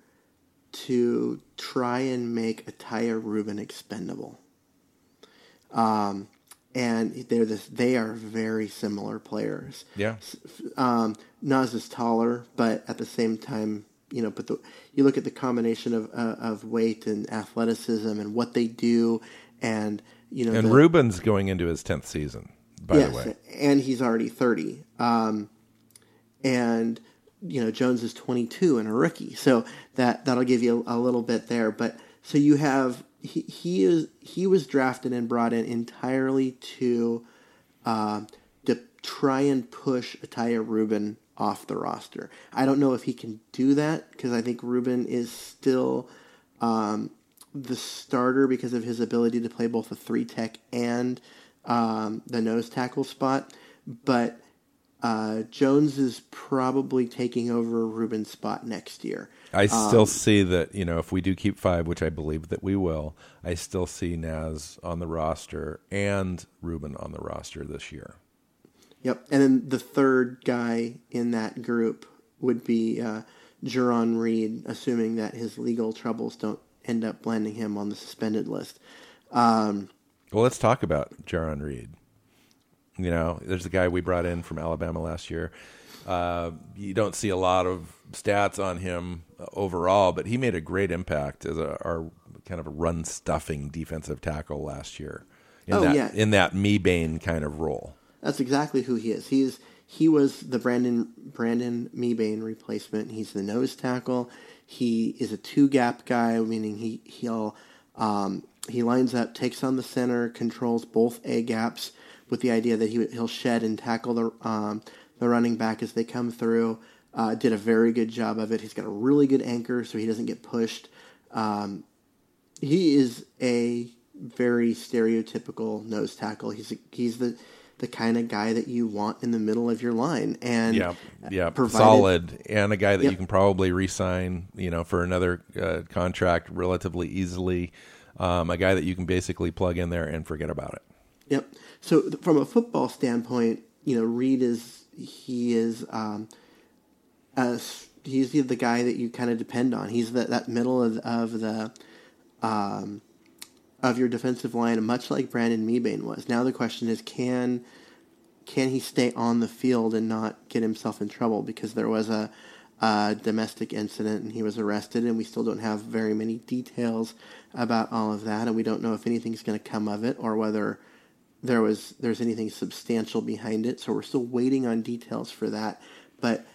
S2: to try and make Ahtyba Rubin expendable. Um, and they're this, they are very similar players.
S1: Yeah,
S2: Um, Naz is taller, but at the same time, you know, but the, you look at the combination of uh, of weight and athleticism and what they do, and you know,
S1: and
S2: the,
S1: Rubin's going into his tenth season. By
S2: yes,
S1: the way,
S2: and he's already thirty. Um, and you know, Jones is twenty two and a rookie, so that that'll give you a, a little bit there. But so you have he, he is he was drafted and brought in entirely to uh, to try and push Ahtyba Rubin off the roster. I don't know if he can do that because I think Rubin is still um, the starter because of his ability to play both the three tech and um, the nose tackle spot. But uh, Jones is probably taking over Rubin's spot next year.
S1: I still see that you know if we do keep five, which I believe that we will, I still see Naz on the roster and Rubin on the roster this year.
S2: Yep. And then the third guy in that group would be uh, Jarran Reed, assuming that his legal troubles don't end up landing him on the suspended list. Um,
S1: Well, let's talk about Jarran Reed. You know, there's a guy we brought in from Alabama last year. Uh, you don't see a lot of stats on him overall, but he made a great impact as a, our kind of a run stuffing defensive tackle last year. In
S2: Oh,
S1: that,
S2: yeah.
S1: in that Mebane kind of role.
S2: That's exactly who he is. He's he was the Brandon Brandon Mebane replacement. He's the nose tackle. He is a two gap guy, meaning he he'll um, he lines up, takes on the center, controls both A gaps with the idea that he he'll shed and tackle the um, the running back as they come through. Uh, did a very good job of it. He's got a really good anchor, so he doesn't get pushed. Um, he is a very stereotypical nose tackle. He's a, he's the the kind of guy that you want in the middle of your line, and
S1: Yeah, yeah,
S2: provided-
S1: solid, and a guy that
S2: Yep.
S1: you can probably re-sign, you know, for another uh, contract relatively easily. Um, a guy that you can basically plug in there and forget about it.
S2: Yep. So from a football standpoint, you know, Reed is he is um, as he's the guy that you kind of depend on. He's the, that middle of, of the um, of your defensive line, much like Brandon Mebane was. Now the question is, can can he stay on the field and not get himself in trouble? Because there was a, a domestic incident and he was arrested, and we still don't have very many details about all of that, and we don't know if anything's going to come of it or whether there was there's anything substantial behind it. So we're still waiting on details for that, but.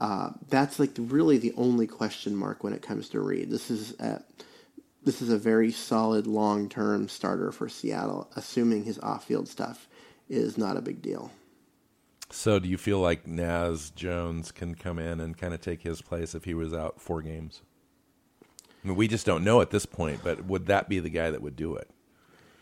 S2: Uh, that's like really the only question mark when it comes to Reed. This is a, this is a very solid long term starter for Seattle, assuming his off field stuff is not a big deal.
S1: So, do you feel like Naz Jones can come in and kind of take his place if he was out four games? I mean, we just don't know at this point, but would that be the guy that would do it?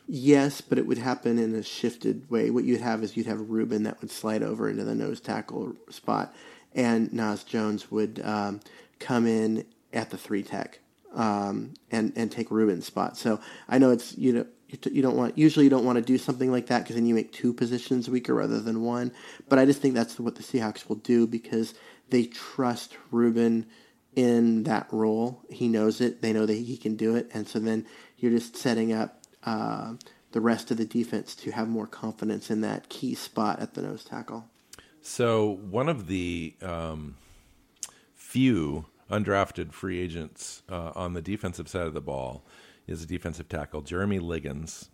S2: Yes, but it would happen in a shifted way. What you'd have is you'd have Rubin that would slide over into the nose tackle spot, and Naz Jones would um, come in at the three tech um, and and take Rubin's spot. So I know it's you know you don't want usually you don't want to do something like that because then you make two positions weaker rather than one. But I just think that's what the Seahawks will do because they trust Ruben in that role. He knows it. They know that he can do it, and so then you're just setting up uh, the rest of the defense to have more confidence in that key spot at the nose tackle.
S1: So, one of the um, few undrafted free agents uh, on the defensive side of the ball is a defensive tackle, Jeremy Liggins.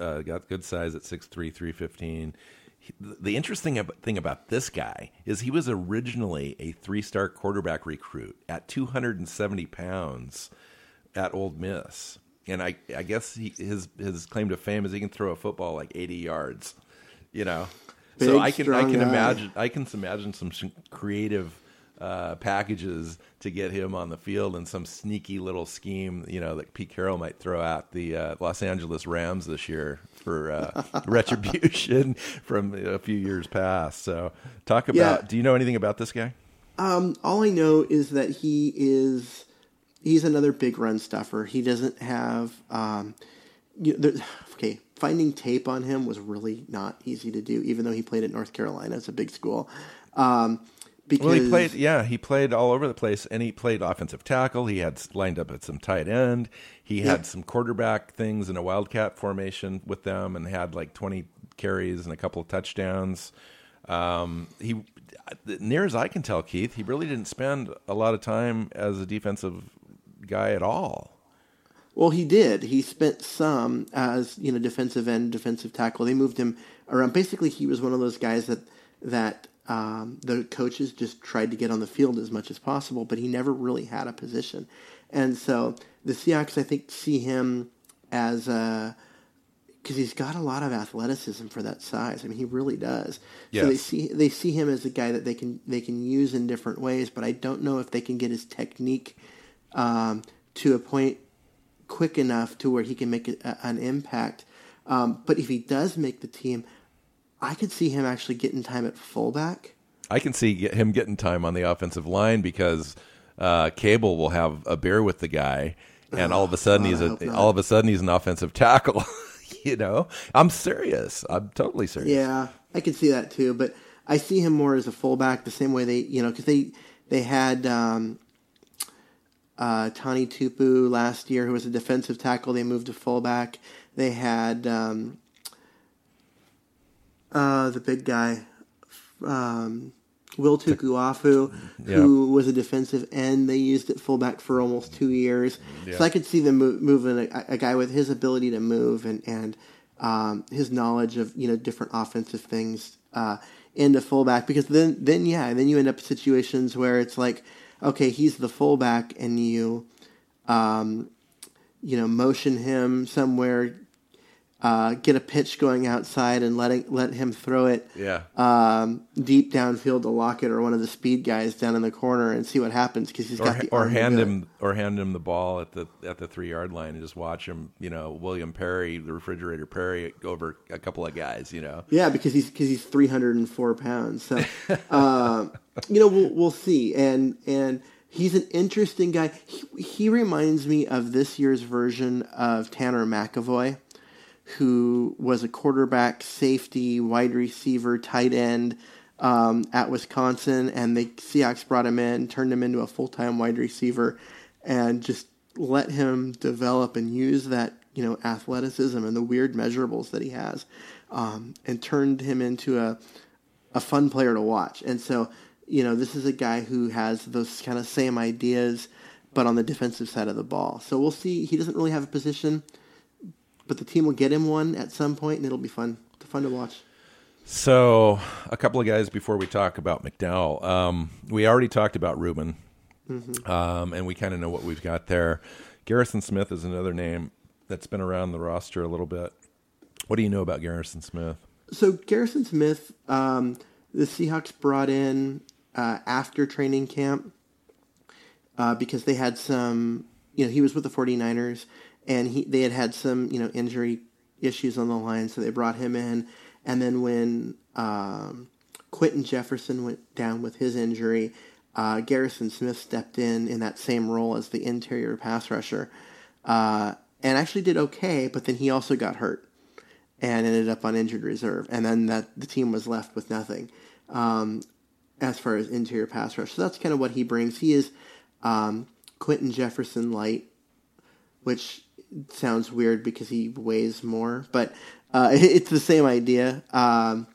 S1: Uh, got good size at 6'3", 315. He- The interesting thing about this guy is he was originally a three-star quarterback recruit at 270 pounds at Ole Miss, and I, I guess he, his his claim to fame is he can throw a football like 80 yards. You know, so I can I can
S2: guy.
S1: imagine I can imagine some creative uh, packages to get him on the field and some sneaky little scheme, you know, that Pete Carroll might throw at the uh, Los Angeles Rams this year for uh, [laughs] retribution from a few years past. So, talk about.
S2: Yeah.
S1: Do you know anything about this guy?
S2: Um, all I know is that he is he's another big run stuffer. He doesn't have um, you there, okay. Finding tape on him was really not easy to do, even though he played at North Carolina. It's a big school. Um, because
S1: Well, he played. Yeah, he played all over the place, and he played offensive tackle. He had lined up at some tight end. He
S2: Yeah.
S1: had some quarterback things in a wildcat formation with them, and had like twenty carries and a couple of touchdowns. Um, he, near as I can tell, Keith, he really didn't spend a lot of time as a defensive guy at all.
S2: Well, he did. He spent some as you know defensive end, defensive tackle. They moved him around. Basically, he was one of those guys that that um, the coaches just tried to get on the field as much as possible, but he never really had a position. And so the Seahawks, I think, see him as a because he's got a lot of athleticism for that size. I mean, he really does. So they see they see him as a guy that they can they can use in different ways. But I don't know if they can get his technique um, to a point quick enough to where he can make a, an impact. Um, but if he does make the team, I could see him actually getting time at fullback.
S1: I can see him getting time on the offensive line because uh, Cable will have a beer with the guy, and all of a [sighs] sudden
S2: God,
S1: he's a all of a sudden he's an offensive tackle. [laughs] you know, I'm serious. I'm totally serious.
S2: Yeah, I can see that too. But I see him more as a fullback, the same way they, you know, because they they had um, uh, Tani Tupou last year, who was a defensive tackle. They moved to fullback. They had um, uh, the big guy, um, Will Tukuafu, who was a defensive end. They used it fullback for almost two years.
S1: Yeah.
S2: So I could see them mo- moving a, a guy with his ability to move and and um, his knowledge of you know different offensive things uh, into fullback. Because then then yeah, then you end up situations where it's like, okay, he's the fullback, and you um, you know motion him somewhere. Uh, get a pitch going outside and letting let him throw it
S1: Yeah.
S2: um, deep downfield to Lockett or one of the speed guys down in the corner and see what happens because he's
S1: or,
S2: got the
S1: or hand him or hand him the ball at the at the three yard line and just watch him. You know, William Perry, the refrigerator Perry, over a couple of guys. You know,
S2: Yeah, because he's because he's three hundred and four pounds. So, uh, [laughs] you know, we'll we'll see. And and he's an interesting guy. He, he reminds me of this year's version of Tanner McEvoy, who was a quarterback, safety, wide receiver, tight end um, at Wisconsin, and the Seahawks brought him in, turned him into a full time wide receiver, and just let him develop and use that you know athleticism and the weird measurables that he has, um, and turned him into a a fun player to watch. And so, you know, this is a guy who has those kind of same ideas, but on the defensive side of the ball. So we'll see. He doesn't really have a position, but the team will get him one at some point, and it'll be fun. Fun to watch.
S1: So, a couple of guys before we talk about McDowell. Um, we already talked about Rubin, um, and we kind of know what we've got there. Garrison Smith is another name that's been around the roster a little bit. What do you know about Garrison Smith?
S2: So Garrison Smith, um, the Seahawks brought in uh, after training camp uh, because they had some, you know, he was with the 49ers and he they had had some, you know, injury issues on the line, so they brought him in. And then when um, Quinton Jefferson went down with his injury, uh, Garrison Smith stepped in in that same role as the interior pass rusher, uh, and actually did okay. But then he also got hurt and ended up on injured reserve, and then that the team was left with nothing um, as far as interior pass rush. So that's kind of what he brings. He is um, Quinton Jefferson light, which sounds weird because he weighs more, but uh, [laughs] it's the same idea um,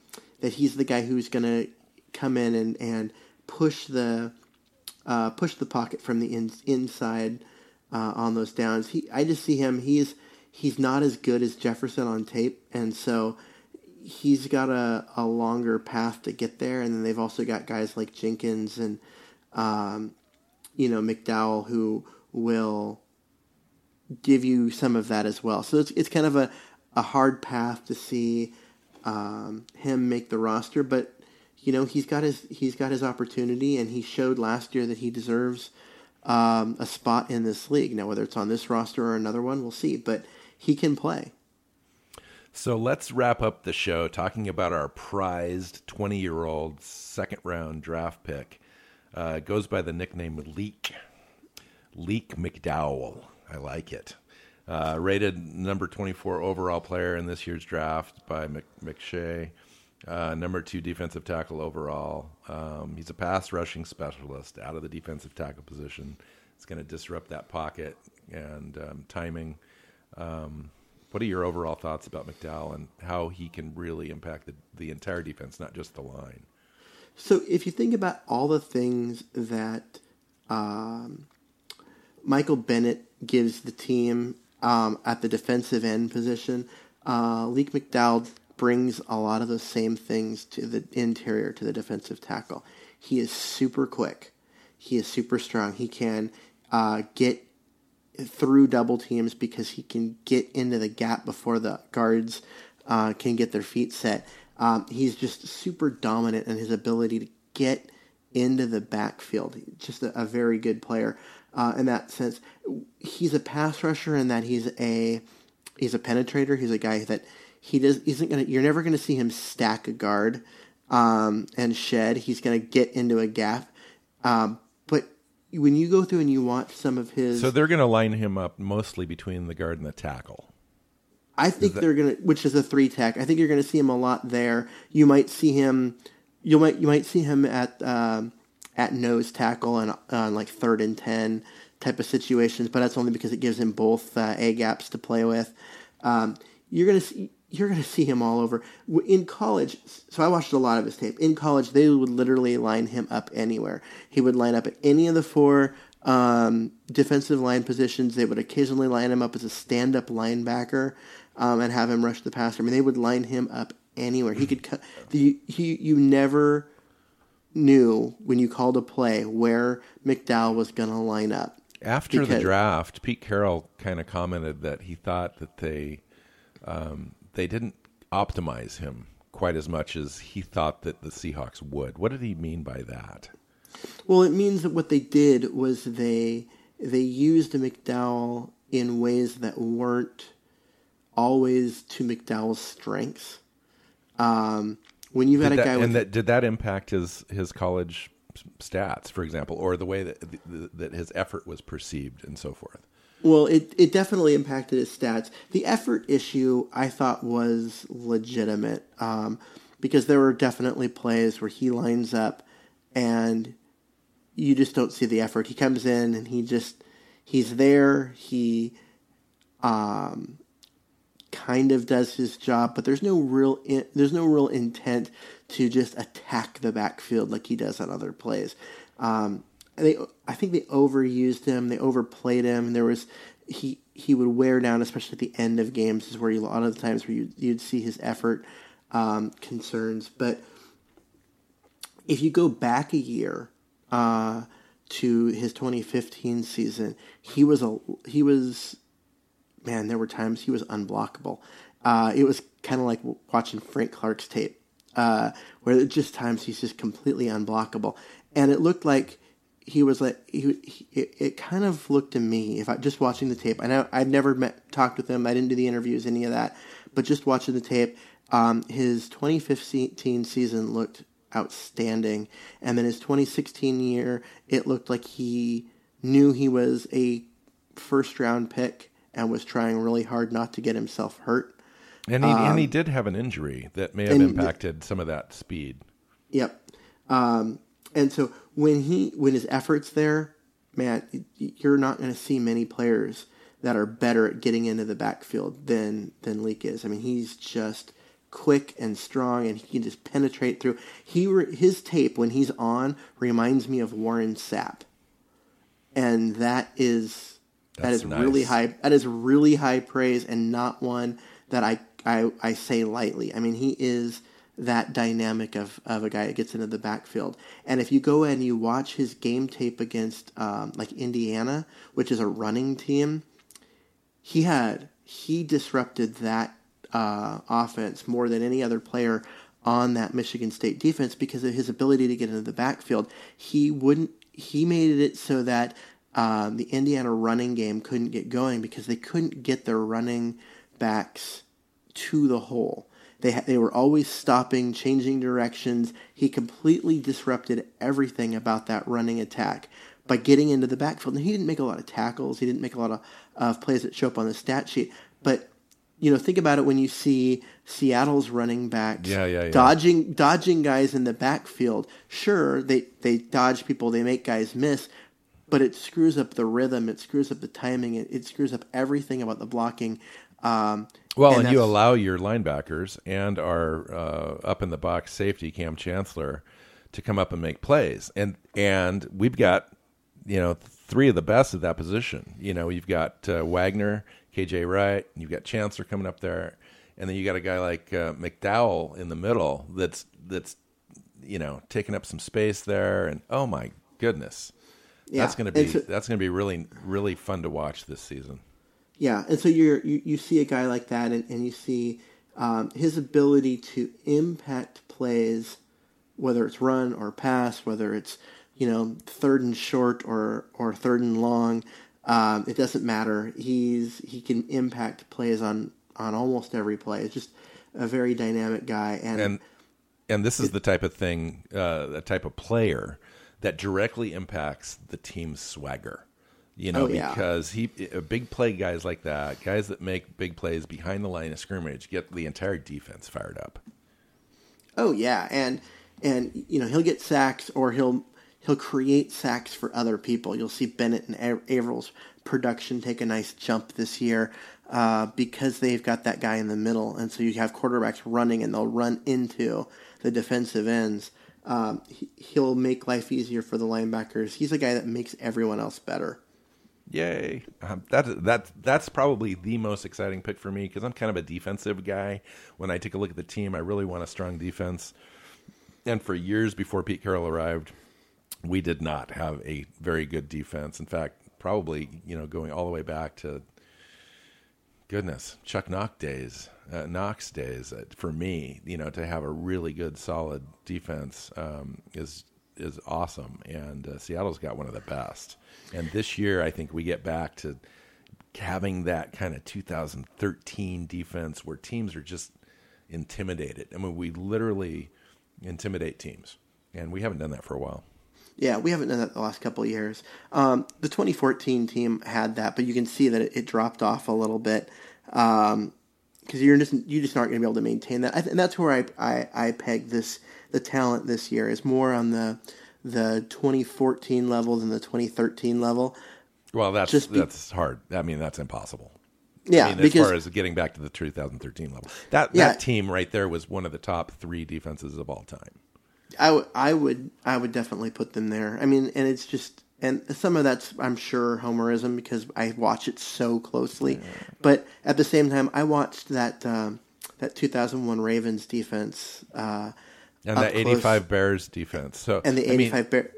S2: that he's the guy who's going to come in and, and push the uh, push the pocket from the in, inside uh, on those downs. He, I just see him. He's he's not as good as Jefferson on tape, and so he's got a, a longer path to get there. And then they've also got guys like Jenkins and um, you know McDowell who will give you some of that as well. So it's it's kind of a, a hard path to see um, him make the roster, but you know he's got his he's got his opportunity, and he showed last year that he deserves um, a spot in this league. Now whether it's on this roster or another one, we'll see. But he can play.
S1: So let's wrap up the show talking about our prized 20 year old second round draft pick. Uh, goes by the nickname Leek. Leek McDowell. I like it. Uh, rated number 24 overall player in this year's draft by Mc, McShay. Uh, number two defensive tackle overall. Um, he's a pass rushing specialist out of the defensive tackle position. It's going to disrupt that pocket and um, timing. Um, what are your overall thoughts about McDowell and how he can really impact the, the entire defense, not just the line?
S2: So if you think about all the things that um, Michael Bennett gives the team um, at the defensive end position, uh, Leek McDowell brings a lot of those same things to the interior, to the defensive tackle. He is super quick. He is super strong. He can uh, get through double teams because he can get into the gap before the guards uh, can get their feet set. Um, he's just super dominant in his ability to get into the backfield. Just a, a very good player uh, in that sense. He's a pass rusher in that he's a he's a penetrator. He's a guy that he does isn't gonna. You're never gonna see him stack a guard um, and shed. He's gonna get into a gap. Um, but when you go through and you watch some of his,
S1: So they're going to line him up mostly between the guard and the tackle.
S2: I think they're gonna, which is a three tech. I think you're gonna see him a lot there. You might see him, you might you might see him at um, at nose tackle and on like third and ten type of situations, but that's only because it gives him both uh, a gaps to play with. Um, you're gonna see you're going to see him all over. In college, so I watched a lot of his tape. In college, they would literally line him up anywhere. He would line up at any of the four um, defensive line positions. They would occasionally line him up as a stand up linebacker um, and have him rush the passer. I mean, they would line him up anywhere. He could cut. The, he, you never knew when you called a play where McDowell was going to line up.
S1: After because, the draft, Pete Carroll kind of commented that he thought that they um, they didn't optimize him quite as much as he thought that the Seahawks would. What did he mean by that?
S2: Well, it means that what they did was they they used McDowell in ways that weren't always to McDowell's strengths. Um, when you've
S1: did
S2: had a
S1: that,
S2: guy
S1: and that did that impact his his college stats, for example, or the way that that his effort was perceived and so forth.
S2: Well, it, it definitely impacted his stats. The effort issue I thought was legitimate um, because there were definitely plays where he lines up and you just don't see the effort. He comes in and he just he's there. He um, kind of does his job, but there's no real in, there's no real intent to just attack the backfield like he does on other plays. Um, they I think they overused him, they overplayed him, there was he he would wear down, especially at the end of games, is where you, a lot of the times where you, you'd see his effort um, concerns. But if you go back a year uh, to his 2015 season, he was a he was man. There were times he was unblockable. Uh, it was kind of like watching Frank Clark's tape, uh, where just times he's just completely unblockable, and it looked like he was like he, he it, kind of looked to me if I just watching the tape. I know I'd never met talked with him. I didn't do the interviews, any of that, but just watching the tape, um, his 2015 season looked outstanding, and then his 2016 year, it looked like he knew he was a first round pick and was trying really hard not to get himself hurt.
S1: And he um, and he did have an injury that may have impacted some of that speed.
S2: Yep. Um, and so when he when his efforts there, man, you're not going to see many players that are better at getting into the backfield than than Leek is. I mean, he's just quick and strong, and he can just penetrate through. He his tape when he's on reminds me of Warren Sapp, and that is That's that is nice. really high. That is really high praise, and not one that I I, I say lightly. I mean, he is that dynamic of, of a guy that gets into the backfield. And if you go and you watch his game tape against um, like Indiana, which is a running team, he had he disrupted that uh, offense more than any other player on that Michigan State defense because of his ability to get into the backfield. He wouldn't. He made it so that um, the Indiana running game couldn't get going because they couldn't get their running backs to the hole. They they were always stopping, changing directions. He completely disrupted everything about that running attack by getting into the backfield. And he didn't make a lot of tackles. He didn't make a lot of, of plays that show up on the stat sheet. But you know, think about it when you see Seattle's running backs
S1: yeah, yeah, yeah.
S2: dodging dodging guys in the backfield. Sure, they they dodge people, they make guys miss, but it screws up the rhythm, it screws up the timing, it, it screws up everything about the blocking. Um,
S1: well, and, and you allow your linebackers and our uh, up in the box safety Kam Chancellor to come up and make plays, and and we've got you know three of the best at that position. You know, you've got uh, Wagner, KJ Wright, you've got Chancellor coming up there, and then you got a guy like uh, McDowell in the middle that's that's you know taking up some space there, and oh my goodness, yeah. that's gonna be that's gonna be really really fun to watch this season.
S2: Yeah, and so you're, you you see a guy like that, and, and you see um, his ability to impact plays, whether it's run or pass, whether it's you know third and short or or third and long. Um, it doesn't matter. He's he can impact plays on on almost every play. It's just a very dynamic guy, and
S1: and, and this is it, the type of thing, uh, the type of player that directly impacts the team's swagger you know, oh, yeah. because he a big play guys like that, guys that make big plays behind the line of scrimmage, get the entire defense fired up.
S2: Oh yeah, and and you know he'll get sacks or he'll he'll create sacks for other people. You'll see Bennett and Avril's production take a nice jump this year uh, because they've got that guy in the middle, and so you have quarterbacks running and they'll run into the defensive ends. Um, he, will make life easier for the linebackers. He's a guy that makes everyone else better.
S1: Yay! Um, that that that's probably the most exciting pick for me because I'm kind of a defensive guy. When I take a look at the team, I really want a strong defense. And for years before Pete Carroll arrived, we did not have a very good defense. In fact, probably you know going all the way back to goodness Chuck Knox days, uh, Knox days. Uh, for me, you know, to have a really good, solid defense um, is is awesome, and uh, Seattle's got one of the best. And this year, I think we get back to having that kind of 2013 defense where teams are just intimidated. I mean, we literally intimidate teams, and we haven't done that for a while.
S2: Yeah, we haven't done that the last couple of years. Um, the 2014 team had that, but you can see that it, it dropped off a little bit because you're just you just aren't going to be able to maintain that. and that's where I, I I peg this the talent this year is more on the the 2014 level than the 2013 level.
S1: Well, that's just be, that's hard. I mean, that's impossible.
S2: Yeah,
S1: I mean,
S2: because,
S1: as far as getting back to the 2013 level, that yeah, that team right there was one of the top three defenses of all time.
S2: I, w- I would I would definitely put them there. I mean, and it's just and some of that's I'm sure homerism because I watch it so closely, yeah. but at the same time, I watched that um, that 2001 Ravens defense. Uh,
S1: and the 85 Bears defense. So
S2: and the 85 Bears.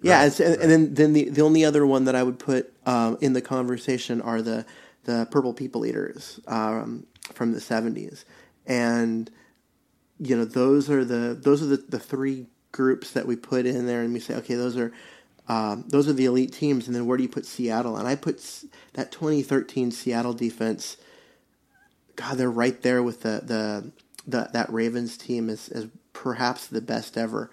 S2: Yeah, right, and, right. and, then then the the only other one that I would put um, in the conversation are the the Purple People Eaters um, from the 70s, and you know those are the those are the, the three groups that we put in there, and we say, okay, those are um, those are the elite teams, and then where do you put Seattle? And I put that 2013 Seattle defense. God, they're right there with the the, the that Ravens team as as perhaps the best ever.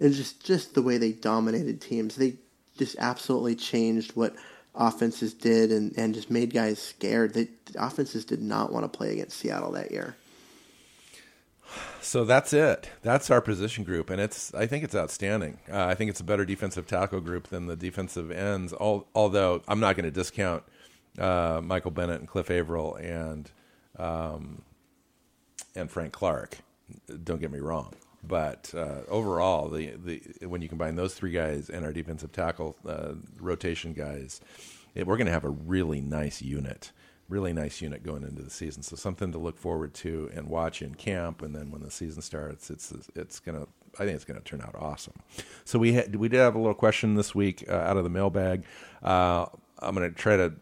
S2: And just just the way they dominated teams, they just absolutely changed what offenses did and, and just made guys scared. They, the offenses did not want to play against Seattle that year.
S1: So that's it. That's our position group, and it's. I think it's outstanding. Uh, I think it's a better defensive tackle group than the defensive ends. All, although I'm not going to discount uh, Michael Bennett and Cliff Avril and um, and Frank Clark. Don't get me wrong, but uh, overall, the the when you combine those three guys and our defensive tackle uh, rotation guys, it, we're going to have a really nice unit really nice unit going into the season. So something to look forward to and watch in camp, and then when the season starts, it's it's gonna. I think it's going to turn out awesome. So we had, we did have a little question this week uh, out of the mailbag. Uh, I'm going to try to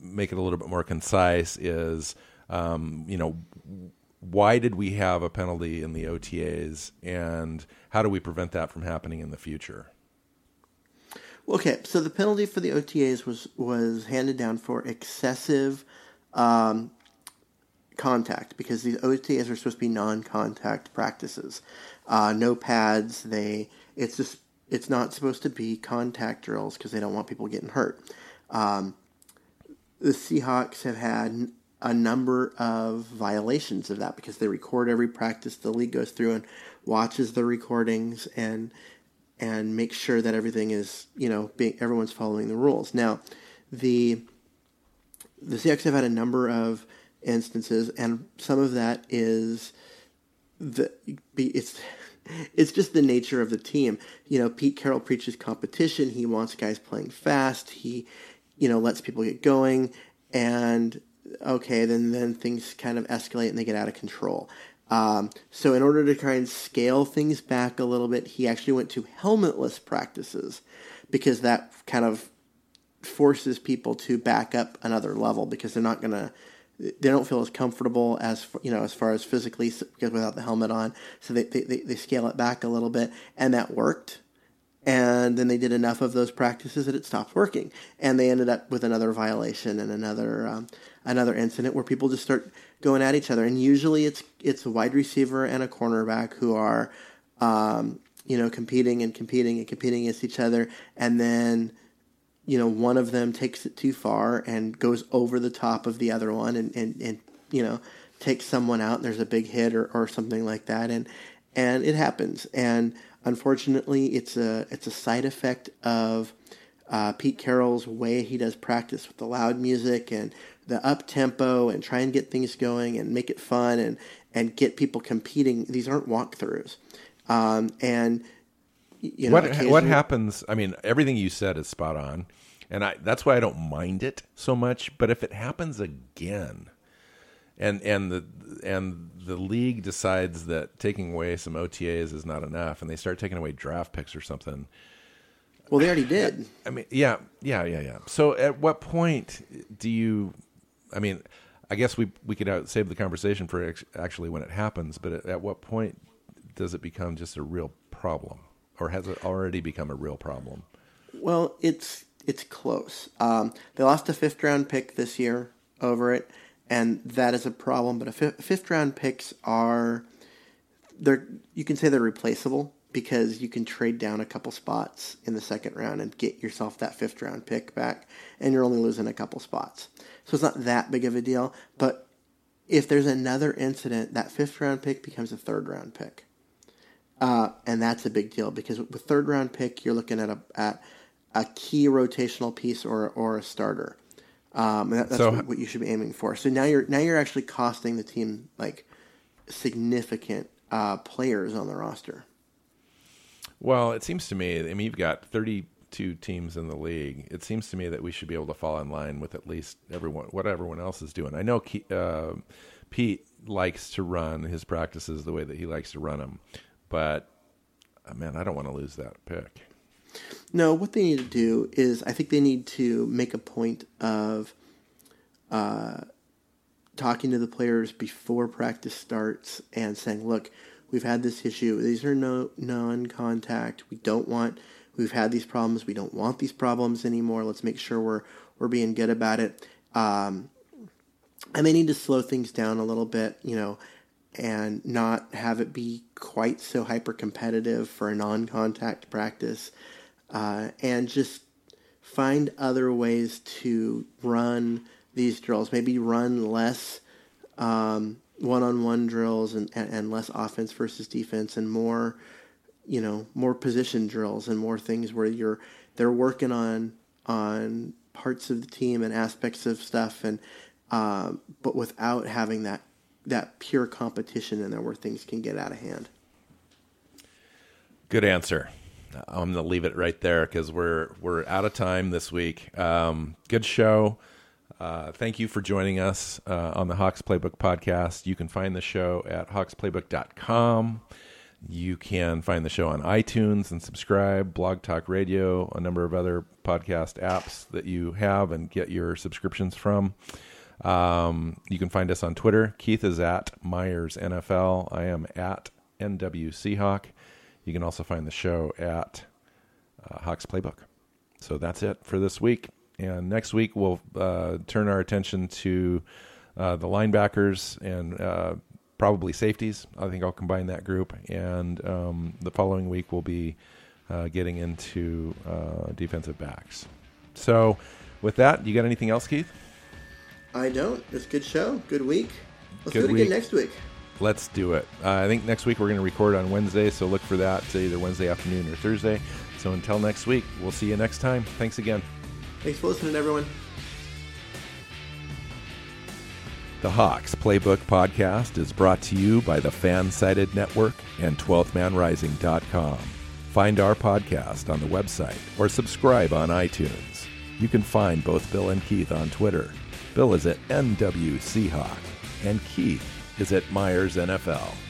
S1: make it a little bit more concise. Is um, you know why did we have a penalty in the OTAs, and how do we prevent that from happening in the future?
S2: Okay, so the penalty for the OTAs was was handed down for excessive um, contact because these OTAs are supposed to be non-contact practices. Uh, no pads. They it's just it's not supposed to be contact drills because they don't want people getting hurt. Um, the Seahawks have had a number of violations of that because they record every practice. The league goes through and watches the recordings and and make sure that everything is you know being everyone's following the rules. Now, the the have had a number of instances, and some of that is the it's [laughs] it's just the nature of the team. You know, Pete Carroll preaches competition. He wants guys playing fast. He you know lets people get going, and okay, then then things kind of escalate and they get out of control. Um, so, in order to try and scale things back a little bit, he actually went to helmetless practices because that kind of forces people to back up another level because they're not going to they don't feel as comfortable as you know as far as physically because without the helmet on. So they, they, they scale it back a little bit and that worked and then they did enough of those practices that it stopped working. And they ended up with another violation and another um, another incident where people just start going at each other, and usually it's it's a wide receiver and a cornerback who are, um, you know, competing and competing and competing against each other, and then, you know, one of them takes it too far and goes over the top of the other one, and and, and you know, takes someone out, and there's a big hit or, or something like that, and and it happens, and unfortunately, it's a it's a side effect of uh, Pete Carroll's way he does practice with the loud music and the up tempo and try and get things going and make it fun and and get people competing. These aren't walkthroughs, um, and you know,
S1: what what happens? I mean, everything you said is spot on, and I that's why I don't mind it so much. But if it happens again, and and the and the league decides that taking away some OTAs is not enough, and they start taking away draft picks or something.
S2: Well, they already did.
S1: I mean, yeah, yeah, yeah, yeah. So, at what point do you? I mean, I guess we we could save the conversation for actually when it happens. But at, at what point does it become just a real problem, or has it already become a real problem?
S2: Well, it's it's close. Um, they lost a fifth round pick this year over it and that is a problem. But a f- fifth round picks are they're you can say they're replaceable because you can trade down a couple spots in the second round and get yourself that fifth round pick back, and you're only losing a couple spots. So it's not that big of a deal. But if there's another incident, that fifth round pick becomes a third round pick. Uh, and that's a big deal because with third round pick, you're looking at a at a key rotational piece or or a starter. Um, that, that's so, what, what, you should be aiming for. So now you're now you're actually costing the team like significant uh, players on the roster.
S1: Well, it seems to me. I mean, you've got 32 teams in the league. It seems to me that we should be able to fall in line with at least everyone, what everyone else is doing. I know uh, Pete likes to run his practices the way that he likes to run them, but uh, man, I don't want to lose that pick.
S2: No, what they need to do is I think they need to make a point of uh, talking to the players before practice starts and saying, look, we've had this issue. These are no non-contact. We don't want. We've had these problems. We don't want these problems anymore. Let's make sure we're we're being good about it. Um, and they need to slow things down a little bit, you know, and not have it be quite so hyper competitive for a non-contact practice uh, and just find other ways to run these drills. Maybe run less um, one-on-one drills and, and, and, less offense versus defense, and more, you know, more position drills and more things where you're they're working on on parts of the team and aspects of stuff, and um, but without having that that pure competition in there where things can get out of hand.
S1: Good answer. I'm going to leave it right there because we're we're out of time this week. Um, good show. Uh, thank you for joining us uh, on the Hawks Playbook podcast. You can find the show at hawksplaybook.com. You can find the show on iTunes and subscribe, Blog Talk Radio, a number of other podcast apps that you have and get your subscriptions from. Um, you can find us on Twitter. Keith is at Myers NFL. I am at NW Seahawk. You can also find the show at uh, Hawks Playbook. So that's it for this week. And next week, we'll uh, turn our attention to uh, the linebackers and uh, probably safeties. I think I'll combine that group. And um, the following week, we'll be uh, getting into uh, defensive backs. So, with that, you got anything else, Keith?
S2: I don't. It's a good show. Good week. Let's good do it week. again next week.
S1: Let's do it. Uh, I think next week we're going to record on Wednesday, so look for that to either Wednesday afternoon or Thursday. So until next week, we'll see you next time. Thanks again.
S2: Thanks for listening, everyone.
S1: The Hawks Playbook Podcast is brought to you by the Fansided Network and 12thManRising.com. Find our podcast on the website or subscribe on iTunes. You can find both Bill and Keith on Twitter. Bill is at NW Seahawk, and Keith is at Myers NFL.